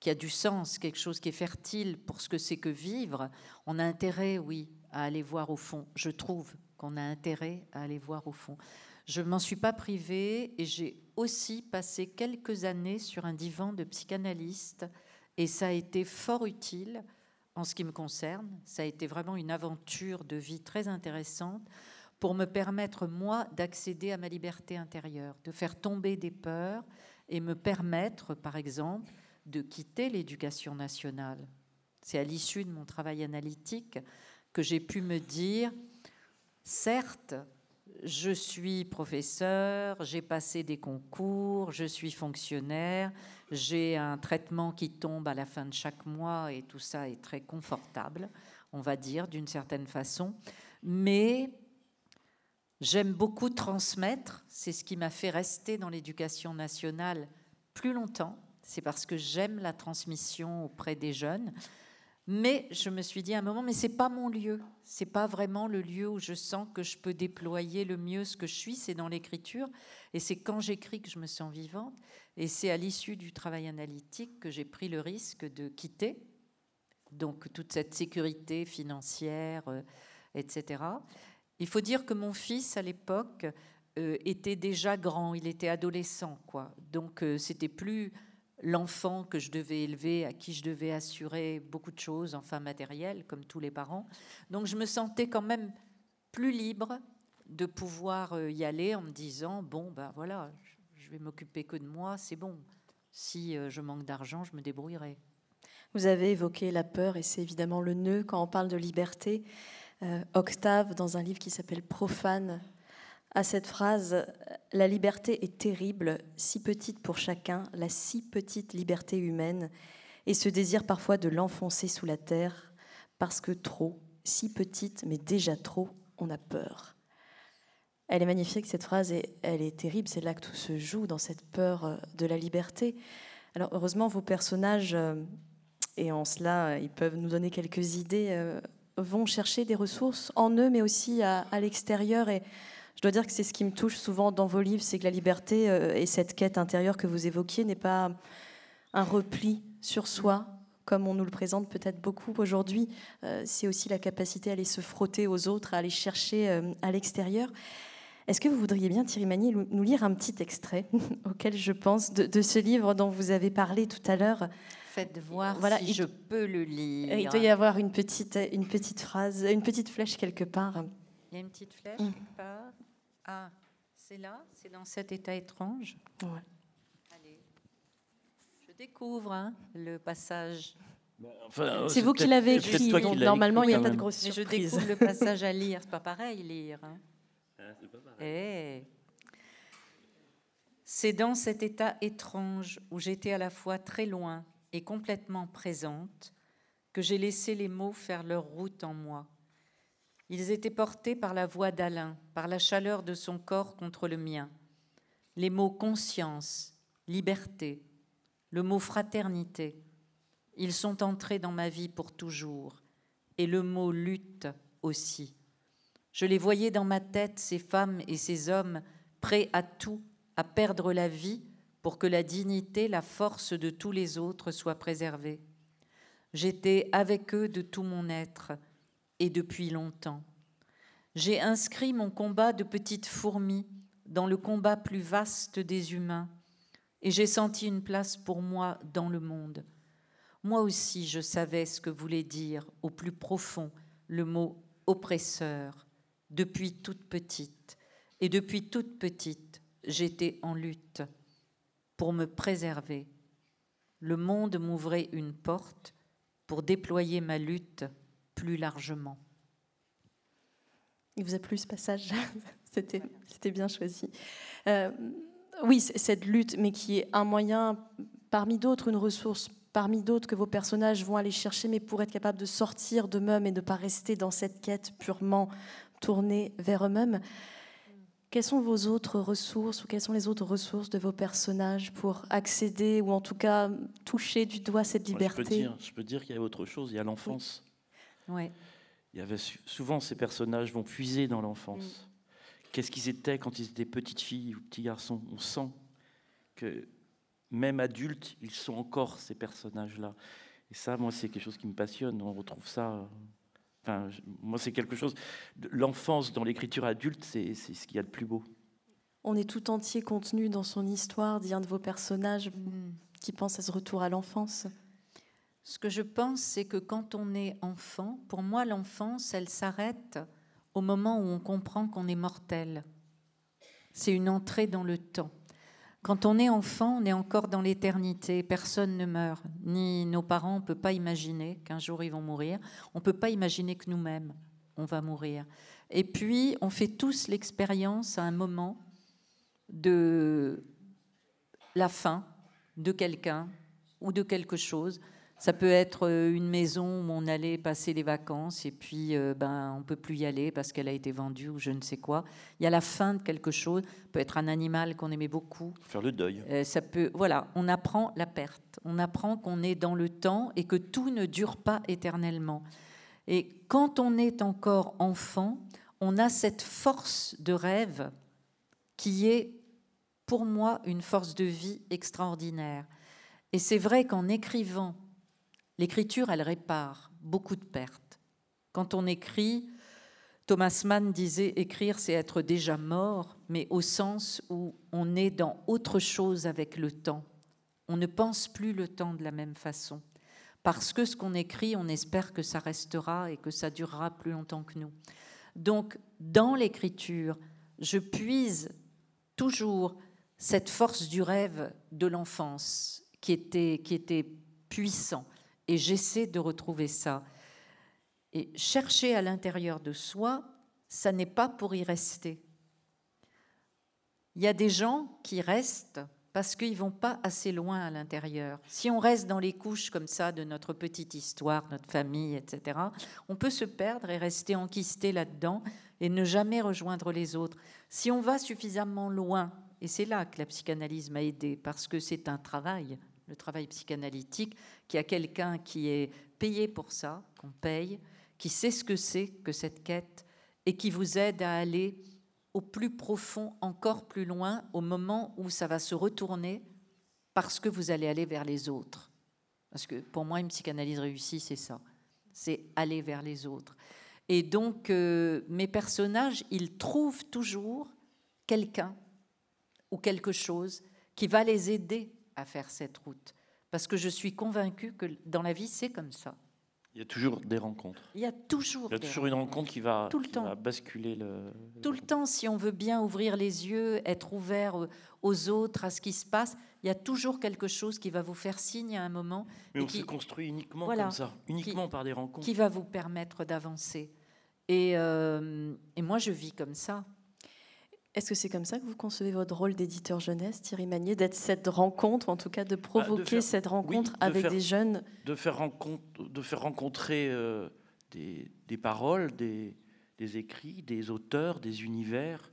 qui a du sens, quelque chose qui est fertile pour ce que c'est que vivre, on a intérêt, oui, à aller voir au fond. Je trouve qu'on a intérêt à aller voir au fond. Je m'en suis pas privée et j'ai aussi passé quelques années sur un divan de psychanalyste et ça a été fort utile en ce qui me concerne. Ça a été vraiment une aventure de vie très intéressante pour me permettre, moi, d'accéder à ma liberté intérieure, de faire tomber des peurs et me permettre, par exemple, de quitter l'éducation nationale. C'est à l'issue de mon travail analytique que j'ai pu me dire, certes, je suis professeur, j'ai passé des concours, je suis fonctionnaire, j'ai un traitement qui tombe à la fin de chaque mois et tout ça est très confortable, on va dire, d'une certaine façon. Mais j'aime beaucoup transmettre, c'est ce qui m'a fait rester dans l'éducation nationale plus longtemps, c'est parce que j'aime la transmission auprès des jeunes. Mais je me suis dit à un moment, mais c'est pas mon lieu. C'est pas vraiment le lieu où je sens que je peux déployer le mieux ce que je suis. C'est dans l'écriture. Et c'est quand j'écris que je me sens vivante. Et c'est à l'issue du travail analytique que j'ai pris le risque de quitter. Donc toute cette sécurité financière, euh, etc. Il faut dire que mon fils, à l'époque, euh, était déjà grand. Il était adolescent, quoi. Donc euh, c'était plus l'enfant que je devais élever, à qui je devais assurer beaucoup de choses, enfin matérielles, comme tous les parents. Donc je me sentais quand même plus libre de pouvoir euh, y aller en me disant bon ben voilà, je vais m'occuper que de moi, c'est bon. Si euh, je manque d'argent, je me débrouillerai.
Vous avez évoqué la peur et c'est évidemment le nœud quand on parle de liberté. Euh, Octave, dans un livre qui s'appelle Profane, à cette phrase La liberté est terrible, si petite pour chacun, la si petite liberté humaine, et ce désir parfois de l'enfoncer sous la terre, parce que trop, si petite, mais déjà trop, on a peur. Elle est magnifique, cette phrase, et elle est terrible, c'est là que tout se joue, dans cette peur euh, de la liberté. Alors heureusement, vos personnages, euh, et en cela, ils peuvent nous donner quelques idées, vont chercher des ressources en eux, mais aussi à, l'extérieur. Et je dois dire que c'est ce qui me touche souvent dans vos livres, c'est que la liberté euh, et cette quête intérieure que vous évoquiez n'est pas un repli sur soi, comme on nous le présente peut-être beaucoup aujourd'hui. Euh, c'est aussi la capacité à aller se frotter aux autres, à aller chercher euh, à l'extérieur. Est-ce que vous voudriez bien, Thierry Magny, nous lire un petit extrait auquel je pense de, ce livre dont vous avez parlé tout à l'heure
Faites voir voilà, si je peux le lire.
Il doit y avoir une petite, une petite phrase, une petite flèche quelque part.
Il y a une petite flèche mm. quelque part. Ah, c'est là C'est dans cet état étrange
ouais.
Allez. Je découvre hein, le passage.
Bah, enfin, c'est vous qui l'avez écrit, donc normalement il n'y a pas de grosse
surprise. Mais je découvre le passage à lire, c'est pas pareil lire. Hein. Ah, pas pareil. Eh. C'est dans cet état étrange où j'étais à la fois très loin complètement présente que j'ai laissé les mots faire leur route en moi. Ils étaient portés par la voix d'Alain, par la chaleur de son corps contre le mien. Les mots conscience, liberté, le mot fraternité, ils sont entrés dans ma vie pour toujours, et le mot lutte aussi. Je les voyais dans ma tête, ces femmes et ces hommes, prêts à tout, à perdre la vie pour que la dignité, la force de tous les autres soient préservées. J'étais avec eux de tout mon être, et depuis longtemps. J'ai inscrit mon combat de petite fourmi dans le combat plus vaste des humains, et j'ai senti une place pour moi dans le monde. Moi aussi, je savais ce que voulait dire au plus profond le mot oppresseur depuis toute petite. Et depuis toute petite, j'étais en lutte pour me préserver. Le monde m'ouvrait une porte pour déployer ma lutte plus largement.
Il vous a plu ce passage C'était bien choisi. Euh, oui, cette lutte, mais qui est un moyen parmi d'autres, une ressource parmi d'autres que vos personnages vont aller chercher, mais pour être capable de sortir d'eux-mêmes et de ne pas rester dans cette quête purement tournée vers eux-mêmes. Quelles sont vos autres ressources ou quelles sont les autres ressources de vos personnages pour accéder ou en tout cas toucher du doigt cette liberté?
Je peux dire, qu'il y a autre chose, il y a l'enfance.
Ouais.
Il y avait souvent ces personnages vont puiser dans l'enfance. Mm. Qu'est-ce qu'ils étaient quand ils étaient petites filles ou petits garçons? On sent que même adultes, ils sont encore ces personnages-là. Et ça, moi, c'est quelque chose qui me passionne. On retrouve ça. Enfin, moi, c'est quelque chose. L'enfance dans l'écriture adulte, c'est ce qu'il y a de plus beau.
On est tout entier contenu dans son histoire, dit un de vos personnages mm. qui pense à ce retour à l'enfance.
Ce que je pense, c'est que quand on est enfant, pour moi, l'enfance, elle s'arrête au moment où on comprend qu'on est mortel. C'est une entrée dans le temps. Quand on est enfant, on est encore dans l'éternité. Personne ne meurt, ni nos parents. On ne peut pas imaginer qu'un jour ils vont mourir. On ne peut pas imaginer que nous-mêmes, on va mourir. Et puis, on fait tous l'expérience à un moment de la fin de quelqu'un ou de quelque chose. Ça peut être euh, une maison où on allait passer les vacances et puis euh, ben, on peut plus y aller parce qu'elle a été vendue ou je ne sais quoi. Il y a la fin de quelque chose. Ça peut être un animal qu'on aimait beaucoup.
Faire le deuil.
Euh, ça peut, voilà, on apprend la perte. On apprend qu'on est dans le temps et que tout ne dure pas éternellement. Et quand on est encore enfant, on a cette force de rêve qui est, pour moi, une force de vie extraordinaire. Et c'est vrai qu'en écrivant L'écriture, elle répare beaucoup de pertes. Quand on écrit, Thomas Mann disait écrire, c'est être déjà mort, mais au sens où on est dans autre chose avec le temps. On ne pense plus le temps de la même façon. Parce que ce qu'on écrit, on espère que ça restera et que ça durera plus longtemps que nous. Donc, dans l'écriture, je puise toujours cette force du rêve de l'enfance qui était, qui était puissant. Et j'essaie de retrouver ça. Et chercher à l'intérieur de soi, ça n'est pas pour y rester. Il y a des gens qui restent parce qu'ils vont pas assez loin à l'intérieur. Si on reste dans les couches comme ça de notre petite histoire, notre famille, etc., on peut se perdre et rester enquisté là-dedans et ne jamais rejoindre les autres. Si on va suffisamment loin, et c'est là que la psychanalyse m'a aidé, parce que c'est un travail, le travail psychanalytique, qu'il y a quelqu'un qui est payé pour ça, qu'on paye, qui sait ce que c'est que cette quête et qui vous aide à aller au plus profond, encore plus loin, au moment où ça va se retourner parce que vous allez aller vers les autres. Parce que pour moi, une psychanalyse réussie, c'est ça. C'est aller vers les autres. Et donc, euh, mes personnages, ils trouvent toujours quelqu'un ou quelque chose qui va les aider à faire cette route. Parce que je suis convaincue que dans la vie, c'est comme ça.
Il y a toujours des rencontres.
Il y a toujours,
Il y a toujours une rencontre qui va,
Tout le temps.
va basculer le.
Tout le temps, si on veut bien ouvrir les yeux, être ouvert aux autres, à ce qui se passe, il y a toujours quelque chose qui va vous faire signe à un moment.
Mais
et
on
qui,
se construit uniquement
Voilà.
comme ça, uniquement par des rencontres.
qui va vous permettre d'avancer. Et, euh, et moi, je vis comme ça.
Est-ce que c'est comme ça que vous concevez votre rôle d'éditeur jeunesse, Thierry Magnier, d'être cette rencontre, ou en tout cas de provoquer
faire-
cette rencontre
oui, de
avec
faire-
des jeunes
de faire, rencontre, de faire rencontrer euh, des, des paroles, des, des écrits, des auteurs, des univers.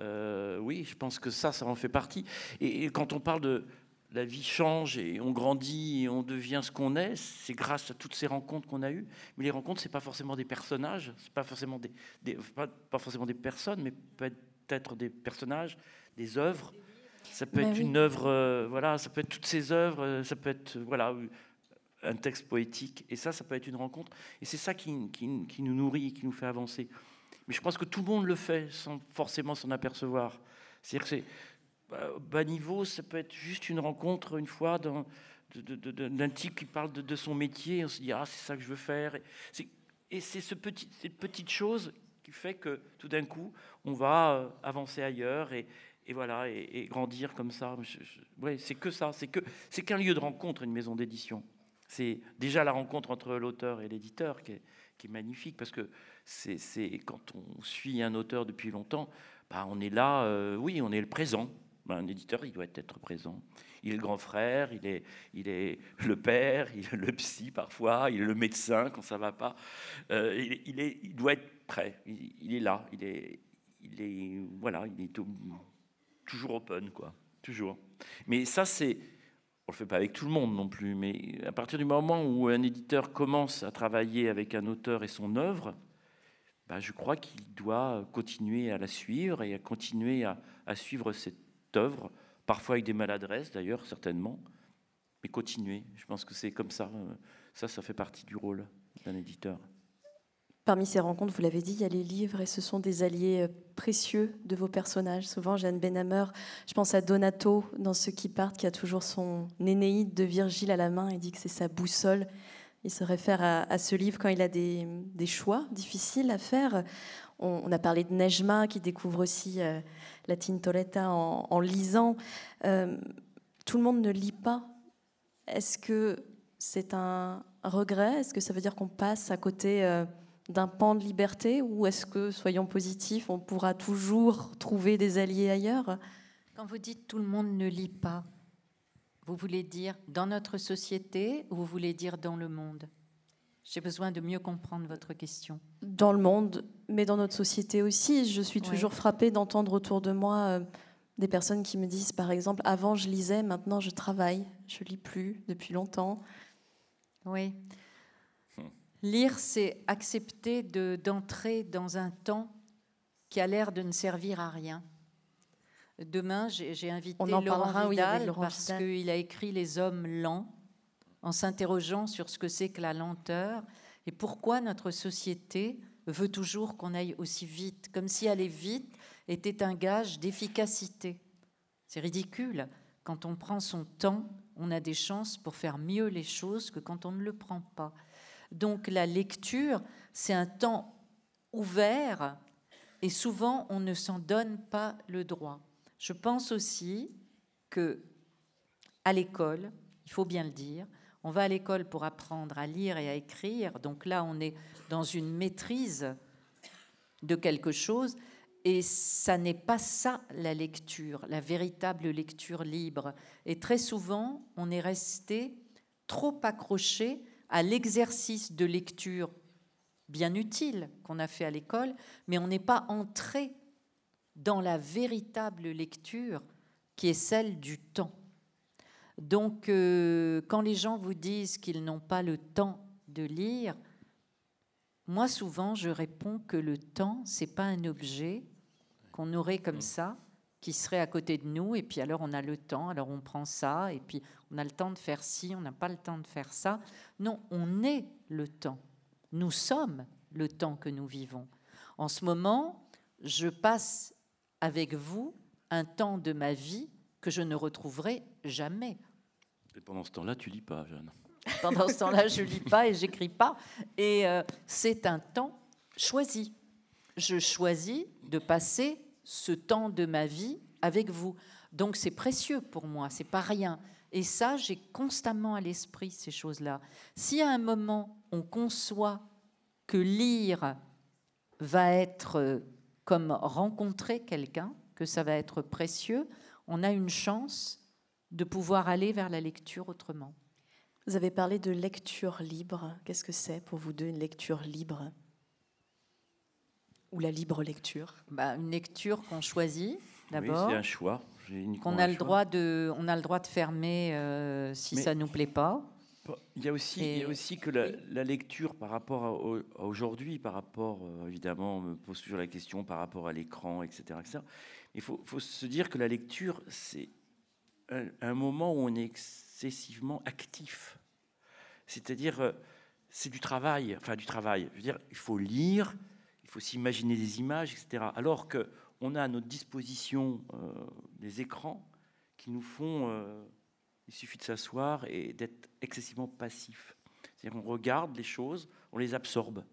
Euh, oui, je pense que ça, ça en fait partie. Et, et quand on parle de la vie change et on grandit et on devient ce qu'on est, c'est grâce à toutes ces rencontres qu'on a eues. Mais les rencontres, c'est pas forcément des personnages, c'est pas forcément des, des- pas, pas forcément des personnes, mais peut-être des personnages, des œuvres. Ça peut
Ben
être
oui.
une œuvre, euh, voilà, ça peut être toutes ces œuvres, euh, ça peut être, euh, voilà, un texte poétique. Et ça, ça peut être une rencontre. Et c'est ça qui, qui- qui nous nourrit, qui nous fait avancer. Mais je pense que tout le monde le fait sans forcément s'en apercevoir. C'est-à-dire que c'est bah, bas niveau, ça peut être juste une rencontre une fois d'un d'un type qui parle de, de son métier. On se dit ah c'est ça que je veux faire. Et c'est et c'est ce petit, cette petite chose qui fait que tout d'un coup on va euh, avancer ailleurs et, voilà et, grandir comme ça. Ouais, c'est que ça. C'est que c'est qu'un lieu de rencontre, une maison d'édition. C'est déjà la rencontre entre l'auteur et l'éditeur qui est, magnifique parce que c'est quand on suit un auteur depuis longtemps, bah, on est là, euh, oui, on est le présent. Ben, un éditeur, il doit être présent. Il est le grand frère, il est, il est le père, il est le psy parfois, il est le médecin quand ça va pas. Euh, il, il est, il doit être prêt. Il, il est là. Il est, il est, voilà, il est toujours open, quoi, toujours. Mais ça, c'est, on le fait pas avec tout le monde non plus. Mais à partir du moment où un éditeur commence à travailler avec un auteur et son œuvre, bah, je crois qu'il doit continuer à la suivre et à continuer à, à suivre cette œuvre, parfois avec des maladresses d'ailleurs, certainement, mais continuer. Je pense que c'est comme ça. euh, Ça, ça fait partie du rôle d'un éditeur.
Parmi ces rencontres, vous l'avez dit, il y a les livres et ce sont des alliés euh, précieux de vos personnages. Souvent, Jeanne Benhammer, je pense à Donato dans Ceux qui partent, qui a toujours son Nénéide de Virgile à la main et dit que c'est sa boussole. Il se réfère à, ce livre quand il a des, choix difficiles à faire. On, a parlé de Nejma qui découvre aussi euh, la Tintoretta en, lisant. Euh, tout le monde ne lit pas. Est-ce que c'est un, regret? Est-ce que ça veut dire qu'on passe à côté d'un pan de liberté ou est-ce que, soyons positifs, on pourra toujours trouver des alliés ailleurs?
Quand vous dites tout le monde ne lit pas, vous voulez dire dans notre société ou vous voulez dire dans le monde? J'ai besoin de mieux comprendre votre question.
Dans le monde, mais dans notre société aussi. Je suis toujours frappée d'entendre autour de moi euh, des personnes qui me disent, par exemple, avant je lisais, maintenant je travaille, je lis plus depuis longtemps.
Oui. Lire, c'est accepter d'entrer dans un temps qui a l'air de ne servir à rien. Demain, j'ai invité On Laurent Vidal parce qu'il a écrit Les hommes lents en s'interrogeant sur ce que c'est que la lenteur et pourquoi notre société veut toujours qu'on aille aussi vite, comme si aller vite était un gage d'efficacité. C'est ridicule. Quand on prend son temps, on a des chances pour faire mieux les choses que quand on ne le prend pas. Donc la lecture, c'est un temps ouvert et souvent on ne s'en donne pas le droit. Je pense aussi que à l'école, il faut bien le dire, on va à l'école pour apprendre à lire et à écrire. Donc là, on est dans une maîtrise de quelque chose. Et ça n'est pas ça la lecture, la véritable lecture libre. Et très souvent, on est resté trop accroché à l'exercice de lecture bien utile qu'on a fait à l'école, mais on n'est pas entré dans la véritable lecture qui est celle du temps. Donc, euh, quand les gens vous disent qu'ils n'ont pas le temps de lire, moi souvent je réponds que le temps c'est pas un objet qu'on aurait comme mmh. ça, qui serait à côté de nous, et puis alors on a le temps, alors on prend ça, et puis on a le temps de faire ci, on n'a pas le temps de faire ça. Non, on est le temps. Nous sommes le temps que nous vivons. En ce moment, je passe avec vous un temps de ma vie que je ne retrouverai jamais.
Et pendant ce temps-là, tu lis pas, Jeanne.
Pendant ce temps-là, je lis pas et j'écris pas. Et euh, c'est un temps choisi. Je choisis de passer ce temps de ma vie avec vous. Donc c'est précieux pour moi, c'est pas rien. Et ça, j'ai constamment à l'esprit ces choses-là. Si à un moment on conçoit que lire va être euh, comme rencontrer quelqu'un, que ça va être précieux, on a une chance de pouvoir aller vers la lecture autrement.
Vous avez parlé de lecture libre. Qu'est-ce que c'est pour vous deux une lecture libre? Ou la libre lecture
bah, Une lecture qu'on choisit d'abord.
Oui, c'est un choix.
Qu'on a, le droit de, on a le droit de fermer euh, si ça ne nous plaît pas.
Il y a aussi, il y a aussi que la, lecture par rapport à, aujourd'hui, par rapport, euh, évidemment, on me pose toujours la question par rapport à l'écran, etc., etc. Il faut, faut, se dire que la lecture, c'est un, un, moment où on est excessivement actif. C'est-à-dire, euh, c'est du travail, enfin du travail. Je veux dire, il faut lire, faut s'imaginer des images, etc. Alors qu'on a à notre disposition euh, des écrans qui nous font... Euh, il suffit de s'asseoir et d'être excessivement passif. C'est-à-dire qu'on regarde les choses, on les absorbe.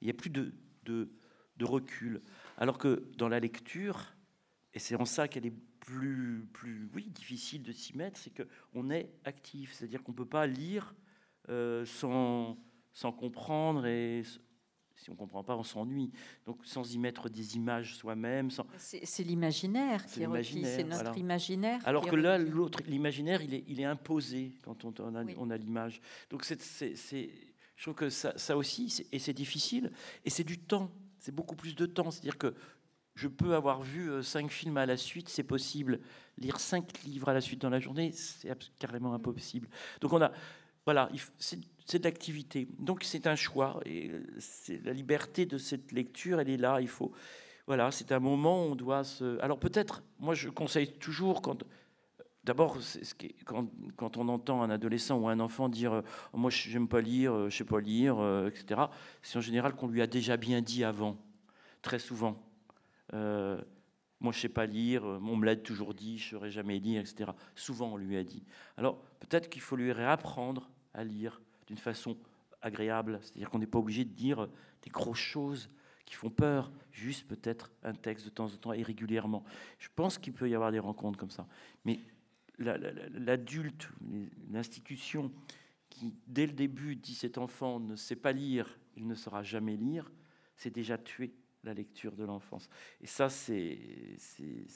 Il n'y a plus de, de, de, recul. Alors que dans la lecture, et c'est en ça qu'elle est plus, plus oui, difficile de s'y mettre, c'est qu'on est actif. C'est-à-dire qu'on ne peut pas lire euh, sans, sans comprendre et si on ne comprend pas, on s'ennuie. Donc sans y mettre des images soi-même. Sans...
C'est l'imaginaire qui est requis, c'est notre imaginaire.
Alors que là, l'autre, l'imaginaire, il est, il est imposé quand on, on a, on a l'image. Donc c'est, je trouve que ça, ça aussi, et c'est difficile, et c'est du temps, c'est beaucoup plus de temps. C'est-à-dire que je peux avoir vu euh, cinq films à la suite, c'est possible. Lire cinq livres à la suite dans la journée, c'est carrément impossible. Donc on a, voilà, c'est de l'activité. Donc c'est un choix et c'est la liberté de cette lecture, elle est là. Il faut, voilà, c'est un moment où on doit se. Alors peut-être, moi je conseille toujours quand. D'abord, quand, on entend un adolescent ou un enfant dire euh, Moi, je n'aime pas lire, euh, je sais pas lire, euh, etc., c'est en général qu'on lui a déjà bien dit avant, très souvent. moi, je sais pas lire, on me l'a toujours dit, je ne saurais jamais lire, etc. Souvent, on lui a dit. Alors, peut-être qu'il faut lui réapprendre à lire, d'une façon agréable. C'est-à-dire qu'on n'est pas obligé de dire des grosses choses qui font peur, juste peut-être un texte de temps en temps et régulièrement. Je pense qu'il peut y avoir des rencontres comme ça. Mais l'adulte, l'institution qui, dès le début, dit cet enfant ne sait pas lire il ne saura jamais lire, c'est déjà tuer la lecture de l'enfance. Et ça, c'est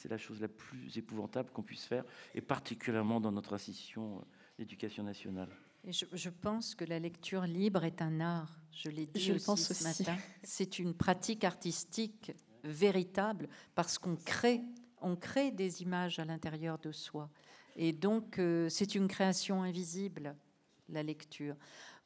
la chose la plus épouvantable qu'on puisse faire, et particulièrement dans notre institution d'éducation nationale.
Et je, pense que la lecture libre est un art. Je l'ai dit aussi ce matin. C'est une pratique artistique véritable parce qu'on crée, on crée des images à l'intérieur de soi. Et donc, euh, c'est une création invisible, la lecture.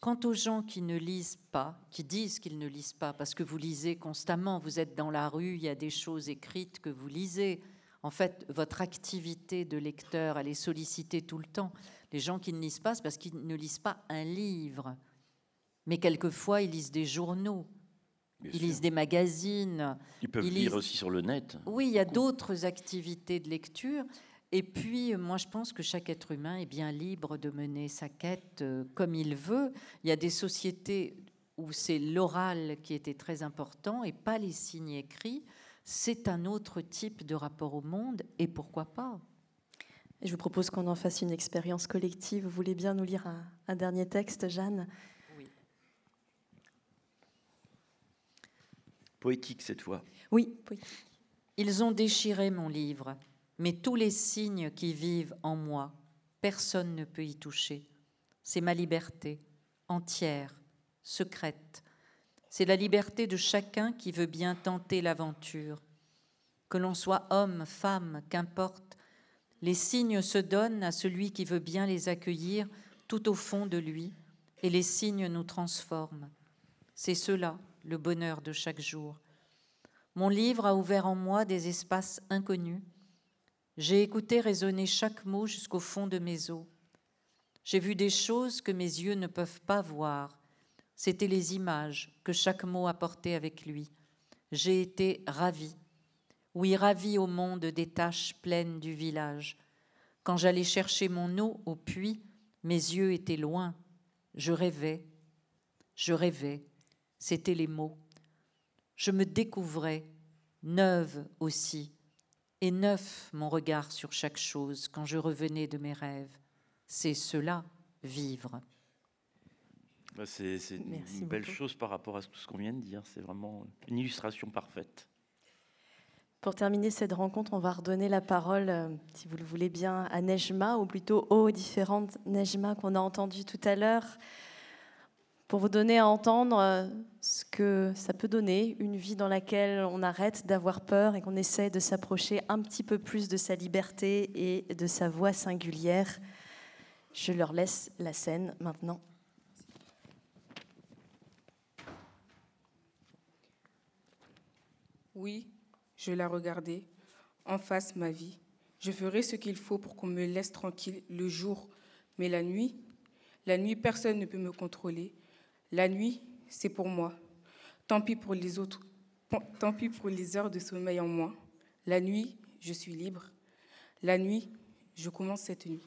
Quant aux gens qui ne lisent pas, qui disent qu'ils ne lisent pas, parce que vous lisez constamment, vous êtes dans la rue, il y a des choses écrites que vous lisez. En fait, votre activité de lecteur, elle est sollicitée tout le temps. Les gens qui ne lisent pas, c'est parce qu'ils ne lisent pas un livre. Mais quelquefois, ils lisent des journaux, ils lisent des magazines.
Ils peuvent lire aussi sur le net.
Oui, il y a d'autres activités de lecture. Et puis, moi, je pense que chaque être humain est bien libre de mener sa quête euh, comme il veut. Il y a des sociétés où c'est l'oral qui était très important et pas les signes écrits. C'est un autre type de rapport au monde et pourquoi pas?
Je vous propose qu'on en fasse une expérience collective. Vous voulez bien nous lire un, dernier texte, Jeanne? Oui.
Poétique cette fois.
Oui, poétique.
Ils ont déchiré mon livre mais tous les signes qui vivent en moi, personne ne peut y toucher. C'est ma liberté, entière, secrète. C'est la liberté de chacun qui veut bien tenter l'aventure. Que l'on soit homme, femme, qu'importe, les signes se donnent à celui qui veut bien les accueillir tout au fond de lui, et les signes nous transforment. C'est cela, le bonheur de chaque jour. Mon livre a ouvert en moi des espaces inconnus, j'ai écouté résonner chaque mot jusqu'au fond de mes os. J'ai vu des choses que mes yeux ne peuvent pas voir. C'étaient les images que chaque mot apportait avec lui. J'ai été ravie. Oui, ravie au monde des tâches pleines du village. Quand j'allais chercher mon eau au puits, mes yeux étaient loin. Je rêvais. Je rêvais. C'étaient les mots. Je me découvrais, neuve aussi, et neuf mon regard sur chaque chose quand je revenais de mes rêves. C'est cela, vivre.
Bah, c'est une belle chose par rapport à tout ce qu'on vient de dire. C'est vraiment une illustration parfaite.
Pour terminer cette rencontre, on va redonner la parole, euh, si vous le voulez bien, à Nejma, ou plutôt aux différentes Nejma qu'on a entendues tout à l'heure pour vous donner à entendre euh, ce que ça peut donner, une vie dans laquelle on arrête d'avoir peur et qu'on essaie de s'approcher un petit peu plus de sa liberté et de sa voix singulière. Je leur laisse la scène maintenant.
Oui, je la regardais, en face ma vie. Je ferai ce qu'il faut pour qu'on me laisse tranquille le jour, mais la nuit, la nuit, personne ne peut me contrôler. La nuit, c'est pour moi. Tant pis pour les autres, tant pis pour les heures de sommeil en moi. La nuit, je suis libre. La nuit, je commence cette nuit.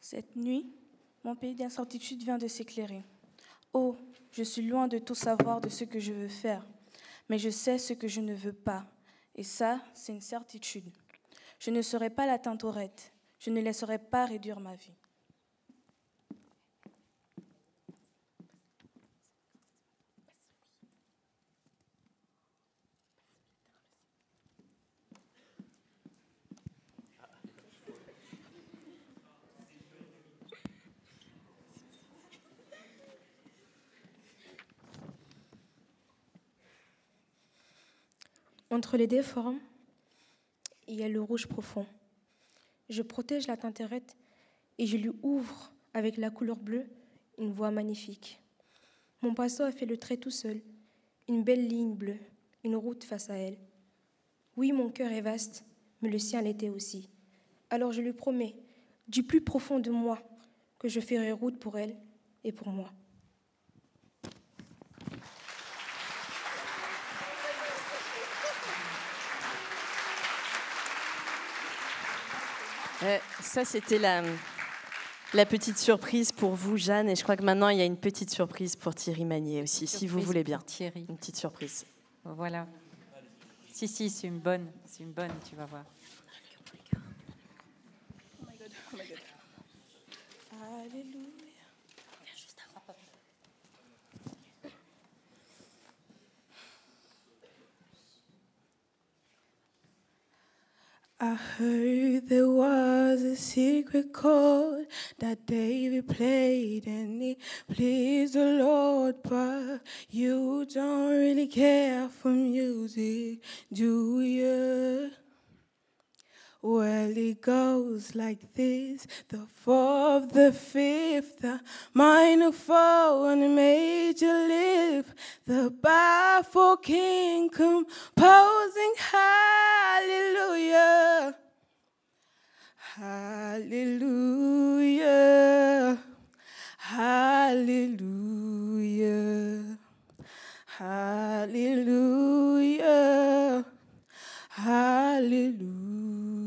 Cette nuit, mon pays d'incertitude vient de s'éclairer. Oh, je suis loin de tout savoir de ce que je veux faire, mais je sais ce que je ne veux pas. Et ça, c'est une certitude. Je ne serai pas la tintorette. Je ne laisserai pas réduire ma vie. Entre les deux formes, il y a le rouge profond. Je protège la tinterette et je lui ouvre avec la couleur bleue une voie magnifique. Mon pinceau a fait le trait tout seul, une belle ligne bleue, une route face à elle. Oui, mon cœur est vaste, mais le sien l'était aussi. Alors je lui promets, du plus profond de moi, que je ferai route pour elle et pour moi.
Euh, ça, c'était la, la petite surprise pour vous, Jeanne. Et je crois que maintenant, il y a une petite surprise pour Thierry Magnier aussi, si vous voulez bien.
Thierry.
Une petite surprise.
Voilà. Si, si, c'est une bonne. C'est une bonne, tu vas voir.
I heard there was a secret chord that David played and it pleased the Lord, but you don't really care for music, do you? Well, it goes like this the fourth, the fifth, the minor fall, and the major lift, the baffled king composing hallelujah. Hallelujah. Hallelujah. Hallelujah. Hallelujah.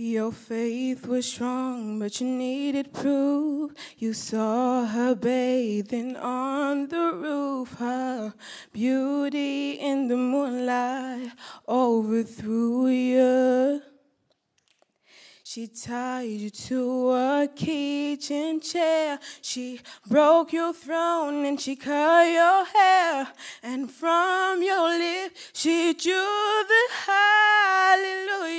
Your faith was strong, but you needed proof. You saw her bathing on the roof, her beauty in the moonlight overthrew you. She tied you to a kitchen chair. She broke your throne and she cut your hair. And from your lips she drew the hallelujah.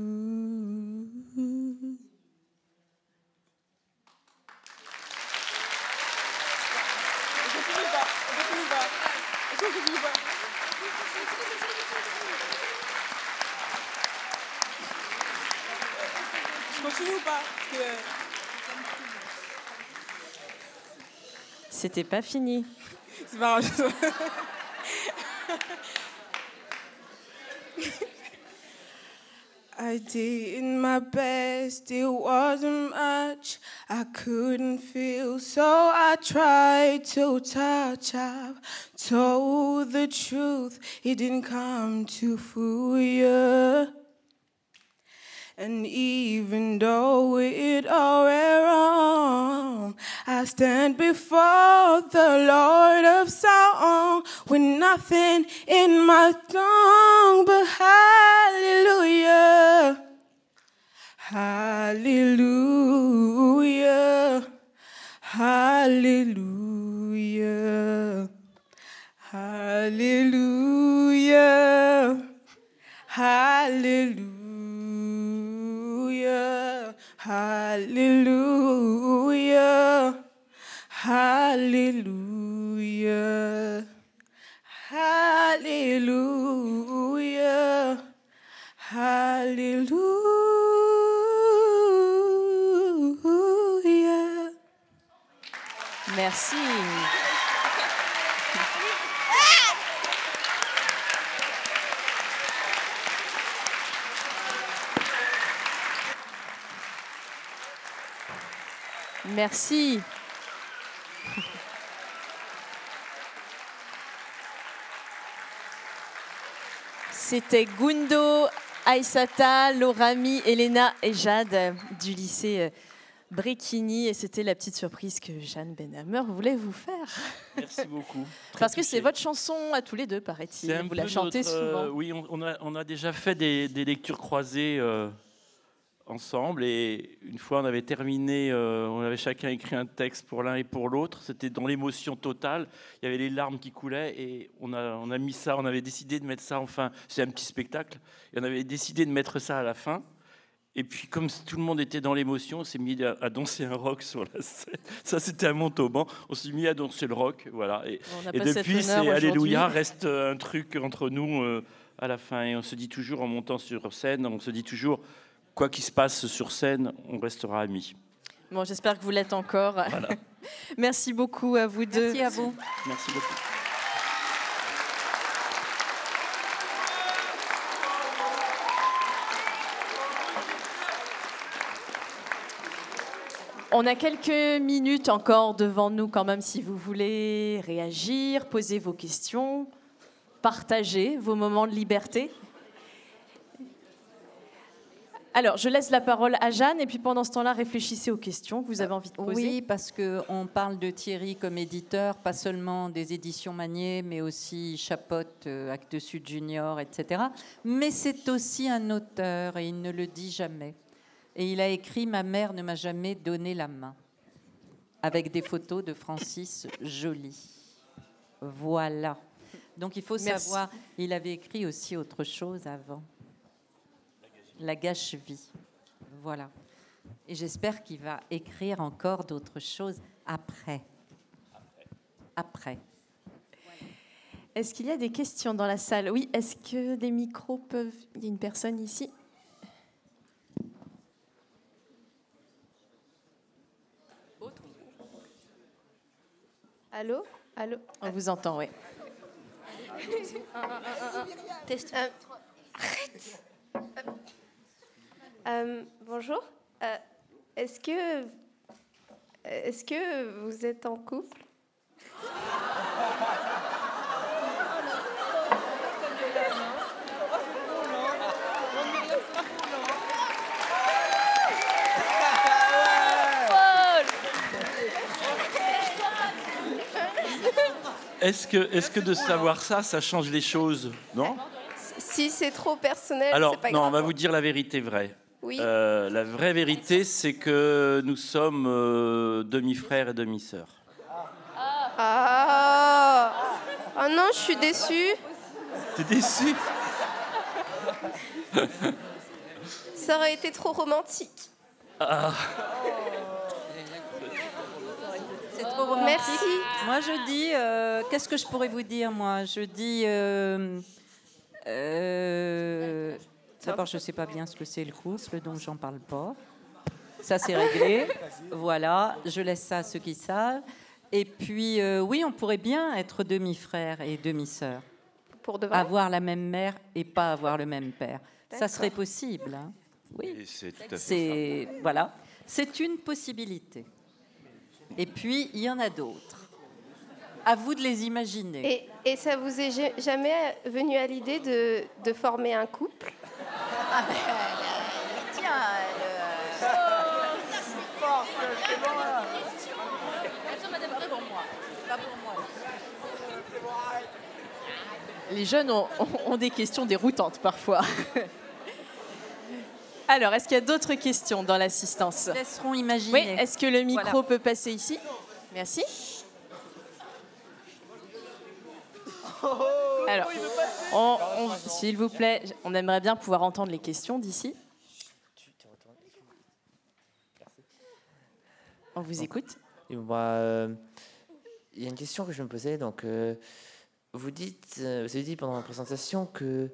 C'était pas fini.
C'est pas grave.
I did my best, it wasn't much. I couldn't feel, so I tried to touch. I've told the truth, it didn't come to fool you. And even though it all went wrong, I stand before the Lord of song with nothing in my tongue but hallelujah. Hallelujah. Hallelujah. Hallelujah. Hallelujah. Alléluia. Alléluia. Alléluia. Alléluia.
Merci. Merci. C'était Gundo, Aïsata, Lorami, Elena et Jade du lycée euh, Bréquigny. Et c'était la petite surprise que Jeanne Benhammer voulait vous faire.
Merci beaucoup.
Parce que c'est votre chanson à tous les deux, paraît-il. Vous la chantez
notre, euh,
souvent.
oui, on, on a, on a déjà fait des, des lectures croisées euh, ensemble et une fois on avait terminé, euh, on avait chacun écrit un texte pour l'un et pour l'autre. C'était dans l'émotion totale. Il y avait les larmes qui coulaient et on a, on a mis ça. On avait décidé de mettre ça. Enfin, c'est un petit spectacle. Et on avait décidé de mettre ça à la fin. Et puis, comme tout le monde était dans l'émotion, on s'est mis à, à danser un rock sur la scène. Ça, c'était un Montauban. On s'est mis à danser le rock, voilà. Et, et depuis, c'est Alléluia reste euh, un truc entre nous euh, à la fin. Et on se dit toujours, en montant sur scène, on se dit toujours, quoi qu'il se passe sur scène, on restera amis.
Bon, j'espère que vous l'êtes encore. Merci beaucoup à vous deux.
Merci à vous.
Merci beaucoup.
On a quelques minutes encore devant nous quand même si vous voulez réagir, poser vos questions, partager vos moments de liberté. Alors, je laisse la parole à Jeanne, et puis pendant ce temps-là, réfléchissez aux questions que vous avez envie de poser.
Oui, parce qu'on parle de Thierry comme éditeur, pas seulement des éditions Manier, mais aussi Chapotte, euh, Actes Sud Junior, etc. Mais c'est aussi un auteur, et il ne le dit jamais. Et il a écrit Ma mère ne m'a jamais donné la main, avec des photos de Francis Joly. Voilà. Donc il faut
Merci.
savoir, il avait écrit aussi autre chose avant. La gâche-vie. Voilà. Et j'espère qu'il va écrire encore d'autres choses après. Après.
Est-ce qu'il y a des questions dans la salle? Oui, est-ce que des micros peuvent... Il y a une personne ici
Allô? Allô?
On vous entend, oui.
Test. Euh, arrête Euh, Bonjour. Euh, Est-ce que. Est-ce que vous êtes en couple?
Est-ce que, est que de savoir ça, ça change les choses? Non
Si c'est trop personnel,
Alors,
c'est pas
non, on va vous dire la vérité vraie.
Oui.
Euh, la vraie vérité, c'est que nous sommes euh, demi-frères et demi-sœurs.
Ah Oh non, je suis déçue.
T'es déçu
Ça aurait été trop romantique.
C'est trop romantique.
Merci.
Moi, je dis, euh, qu'est-ce que je pourrais vous dire, moi? Je dis, euh, euh, d'abord, je ne sais pas bien ce que c'est le couple, donc j'en parle pas. Ça, c'est réglé. voilà, je laisse ça à ceux qui savent. Et puis, euh, oui, on pourrait bien être demi-frères et demi-sœurs.
Pour de vrai.
Avoir la même mère et pas avoir le même père. Ça serait possible. hein. Oui.
Et c'est tout à fait ça.
C'est voilà, c'est une possibilité. Et puis il y en a d'autres. À vous de les imaginer.
Et, et ça vous est ja- jamais venu à l'idée de, de former un couple?
Les jeunes ont, ont- ont des questions déroutantes parfois. Alors, est-ce qu'il y a d'autres questions dans l'assistance?
Laisseront
Oui,
imaginer.
est-ce que le micro
Voilà.
peut passer ici? Merci. Alors, on- on- s'il vous plaît, on aimerait bien pouvoir entendre les questions d'ici. On vous écoute.
Et euh, il y a une question que je me posais. Donc, euh, vous dites, euh, vous avez dit pendant la présentation que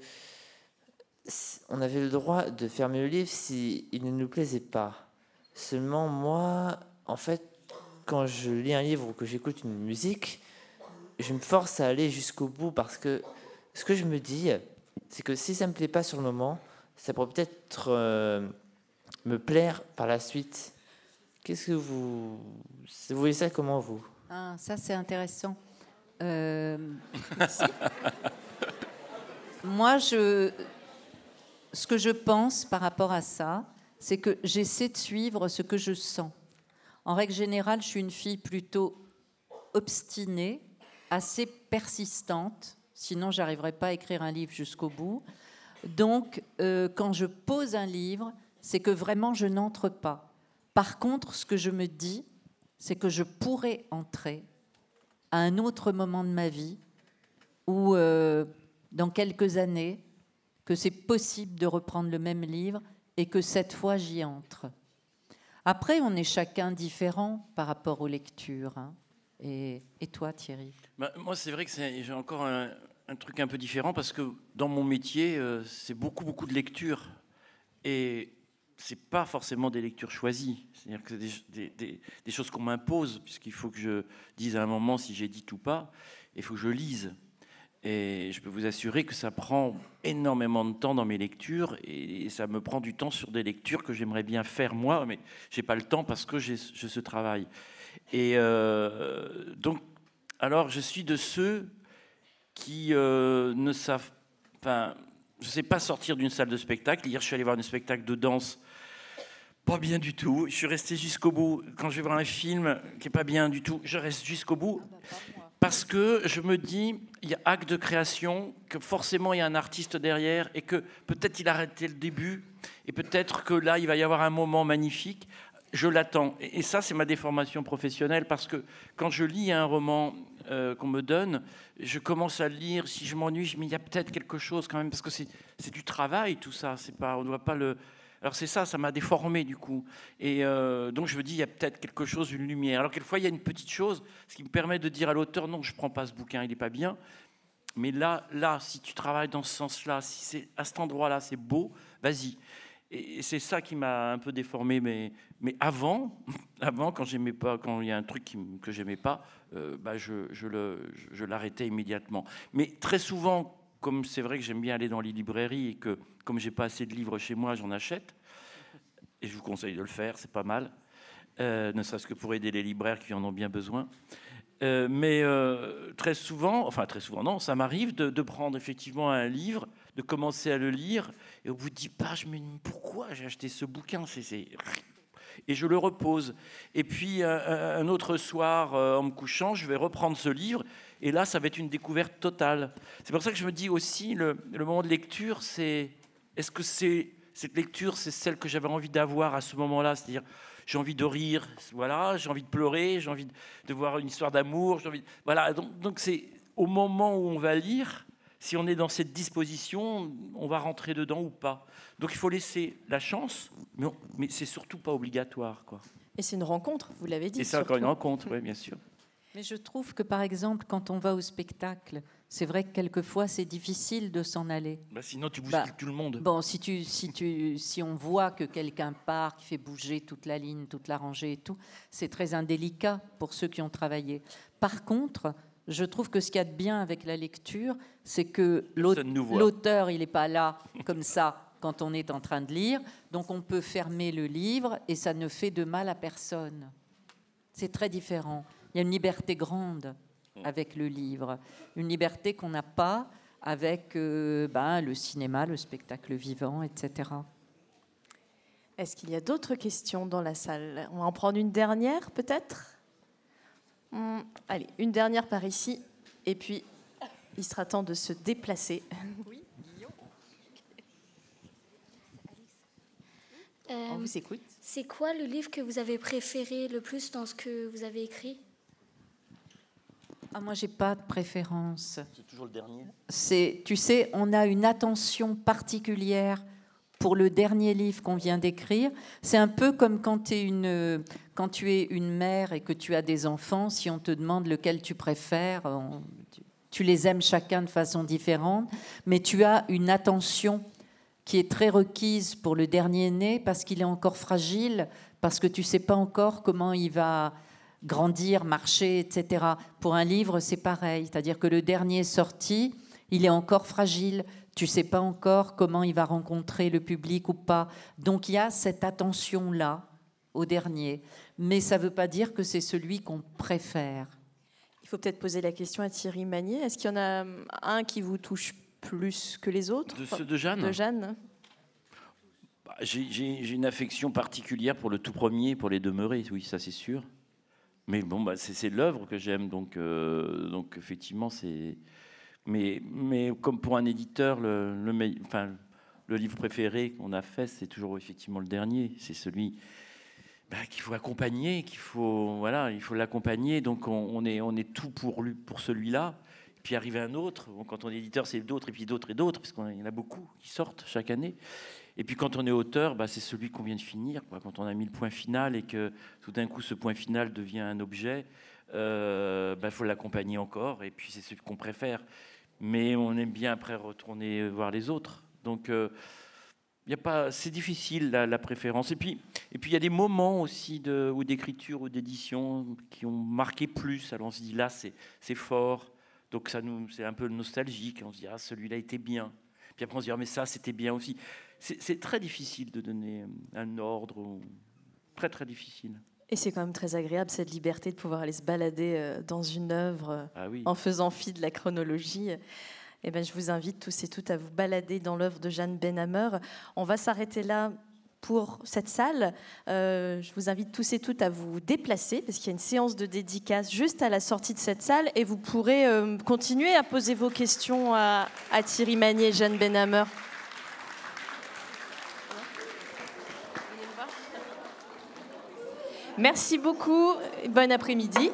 s- on avait le droit de fermer le livre s'il ne nous plaisait pas. Seulement, moi, en fait, quand je lis un livre ou que j'écoute une musique, je me force à aller jusqu'au bout parce que ce que je me dis, c'est que si ça me plaît pas sur le moment, ça pourrait peut-être euh, me plaire par la suite. Qu'est-ce que vous. Vous voyez ça comment vous?
Ah, ça c'est intéressant. Euh, Moi, je, ce que je pense par rapport à ça, c'est que j'essaie de suivre ce que je sens. En règle générale, je suis une fille plutôt obstinée, assez persistante, sinon j'arriverais pas à écrire un livre jusqu'au bout. Donc, euh, quand je pose un livre, c'est que vraiment je n'entre pas. Par contre, ce que je me dis, c'est que je pourrais entrer à un autre moment de ma vie ou euh, dans quelques années, que c'est possible de reprendre le même livre et que cette fois j'y entre. Après, on est chacun différent par rapport aux lectures. hein. Et, toi, Thierry
Bah, moi, c'est vrai que j'ai encore un, truc un peu différent parce que dans mon métier, euh, c'est beaucoup, beaucoup de lectures. Et c'est pas forcément des lectures choisies. C'est-à-dire que c'est des, des- choses qu'on m'impose, puisqu'il faut que je dise à un moment si j'ai dit ou pas. Il faut que je lise. Et je peux vous assurer que ça prend énormément de temps dans mes lectures et ça me prend du temps sur des lectures que j'aimerais bien faire moi, mais j'ai pas le temps parce que j'ai ce travail. Et euh, alors je suis de ceux qui euh, ne savent, enfin, je sais pas sortir d'une salle de spectacle. Hier, je suis allé voir un spectacle de danse. Pas bien du tout. Je suis resté jusqu'au bout. Quand je vais voir un film qui est pas bien du tout, je reste jusqu'au bout. Parce que je me dis, il y a acte de création, que forcément il y a un artiste derrière et que peut-être il a arrêté le début et peut-être que là il va y avoir un moment magnifique. Je l'attends. Et ça, c'est ma déformation professionnelle parce que quand je lis un roman euh, qu'on me donne, je commence à le lire. Si je m'ennuie, je me dis, il y a peut-être quelque chose quand même parce que c'est du travail tout ça. Pas, on ne doit pas le alors c'est ça, ça m'a déformé du coup. Et euh, donc je me dis, il y a peut-être quelque chose, une lumière. Alors quelquefois, il y a une petite chose, ce qui me permet de dire à l'auteur, non, je ne prends pas ce bouquin, il n'est pas bien. Mais là, là, si tu travailles dans ce sens-là, si c'est à cet endroit-là, c'est beau, vas-y. Et c'est ça qui m'a un peu déformé. Mais, mais avant, avant, quand j'aimais pas, quand il y a un truc que j'aimais pas, euh, bah je, je, le, je l'arrêtais immédiatement. Mais très souvent, comme c'est vrai que j'aime bien aller dans les librairies et que comme j'ai pas assez de livres chez moi, j'en achète. Et je vous conseille de le faire, c'est pas mal. Euh, ne serait-ce que pour aider les libraires qui en ont bien besoin. Euh, mais très souvent, enfin très souvent, non, ça m'arrive de, prendre effectivement un livre, de commencer à le lire, et au bout de dix pages, je me dis pourquoi j'ai acheté ce bouquin? C'est, Et je le repose. Et puis un, autre soir, en me couchant, je vais reprendre ce livre, et là, ça va être une découverte totale. C'est pour ça que je me dis aussi, le, le moment de lecture, c'est est-ce que c'est cette lecture, c'est celle que j'avais envie d'avoir à ce moment-là? C'est-à-dire, j'ai envie de rire, voilà, j'ai envie de pleurer, j'ai envie de voir une histoire d'amour, j'ai envie, voilà. Donc, c'est au moment où on va lire, si on est dans cette disposition, on va rentrer dedans ou pas. Donc il faut laisser la chance, mais, mais c'est surtout pas obligatoire, quoi.
Et c'est une rencontre, vous l'avez dit. Et
c'est encore une rencontre, oui, bien sûr.
Mais je trouve que par exemple, quand on va au spectacle, c'est vrai que quelquefois c'est difficile de s'en aller.
Bah sinon tu bouscules bah, tout le monde.
Bon, si, tu, si, tu, si on voit que quelqu'un part, qui fait bouger toute la ligne, toute la rangée et tout, c'est très indélicat pour ceux qui ont travaillé. Par contre, je trouve que ce qu'il y a de bien avec la lecture, c'est que l'auteur, il n'est pas là comme ça quand on est en train de lire, donc on peut fermer le livre et ça ne fait de mal à personne. C'est très différent. Il y a une liberté grande avec le livre, une liberté qu'on n'a pas avec euh, ben, le cinéma, le spectacle vivant, etc.
Est-ce qu'il y a d'autres questions dans la salle? On va en prendre une dernière peut-être? Hmm, Allez, une dernière par ici, et puis il sera temps de se déplacer. Oui, On vous écoute.
C'est quoi le livre que vous avez préféré le plus dans ce que vous avez écrit?
Ah, moi, j'ai pas de préférence.
C'est toujours le dernier.
C'est, tu sais, on a une attention particulière pour le dernier livre qu'on vient d'écrire. C'est un peu comme quand, quand tu es une mère et que tu as des enfants, si on te demande lequel tu préfères, tu les aimes chacun de façon différente, mais tu as une attention qui est très requise pour le dernier né parce qu'il est encore fragile, parce que tu sais pas encore comment il va grandir, marcher, etc. Pour un livre, c'est pareil. C'est-à-dire que le dernier sorti, il est encore fragile. Tu sais pas encore comment il va rencontrer le public ou pas. Donc il y a cette attention-là au dernier. Mais ça ne veut pas dire que c'est celui qu'on préfère.
Il faut peut-être poser la question à Thierry Magnier. Est-ce qu'il y en a un qui vous touche plus que les autres?
De ceux de Jeanne?
De Jeanne
bah, J'ai une affection particulière pour le tout premier, pour les demeurés, oui, ça c'est sûr. Mais bon, bah, c'est l'œuvre que j'aime, donc, euh, donc effectivement, c'est. Mais, comme pour un éditeur, le, livre préféré qu'on a fait, c'est toujours effectivement le dernier. C'est celui bah, qu'il faut accompagner, qu'il faut voilà, il faut l'accompagner. Donc on, est tout pour lui, pour celui-là. Puis arrive un autre. quand on est éditeur, c'est d'autres et puis d'autres et d'autres, parce qu'il y en a beaucoup qui sortent chaque année. Et puis quand on est auteur, bah, c'est celui qu'on vient de finir. Quand on a mis le point final et que tout d'un coup ce point final devient un objet, il euh, bah, faut l'accompagner encore. Et puis c'est celui qu'on préfère. Mais on aime bien après retourner voir les autres. Donc euh, y a pas, c'est difficile la, préférence. Et puis et puis il y a des moments aussi de, d'écriture ou d'édition qui ont marqué plus. Alors on se dit là c'est, c'est fort. Donc ça nous, c'est un peu nostalgique. On se dit ah celui-là était bien. Puis après on se dit ah, mais ça c'était bien aussi c'est très difficile de donner un ordre, très très difficile.
Et c'est quand même très agréable cette liberté de pouvoir aller se balader euh, dans une œuvre ah en faisant fi de la chronologie. eh ben, je vous invite tous et toutes à vous balader dans l'œuvre de Jeanne Benhammer. On va s'arrêter là pour cette salle. Euh, je vous invite tous et toutes à vous déplacer parce qu'il y a une séance de dédicace juste à la sortie de cette salle et vous pourrez euh, continuer à poser vos questions à, à Thierry Magnier et Jeanne Benhammer. Merci beaucoup. Bon après-midi.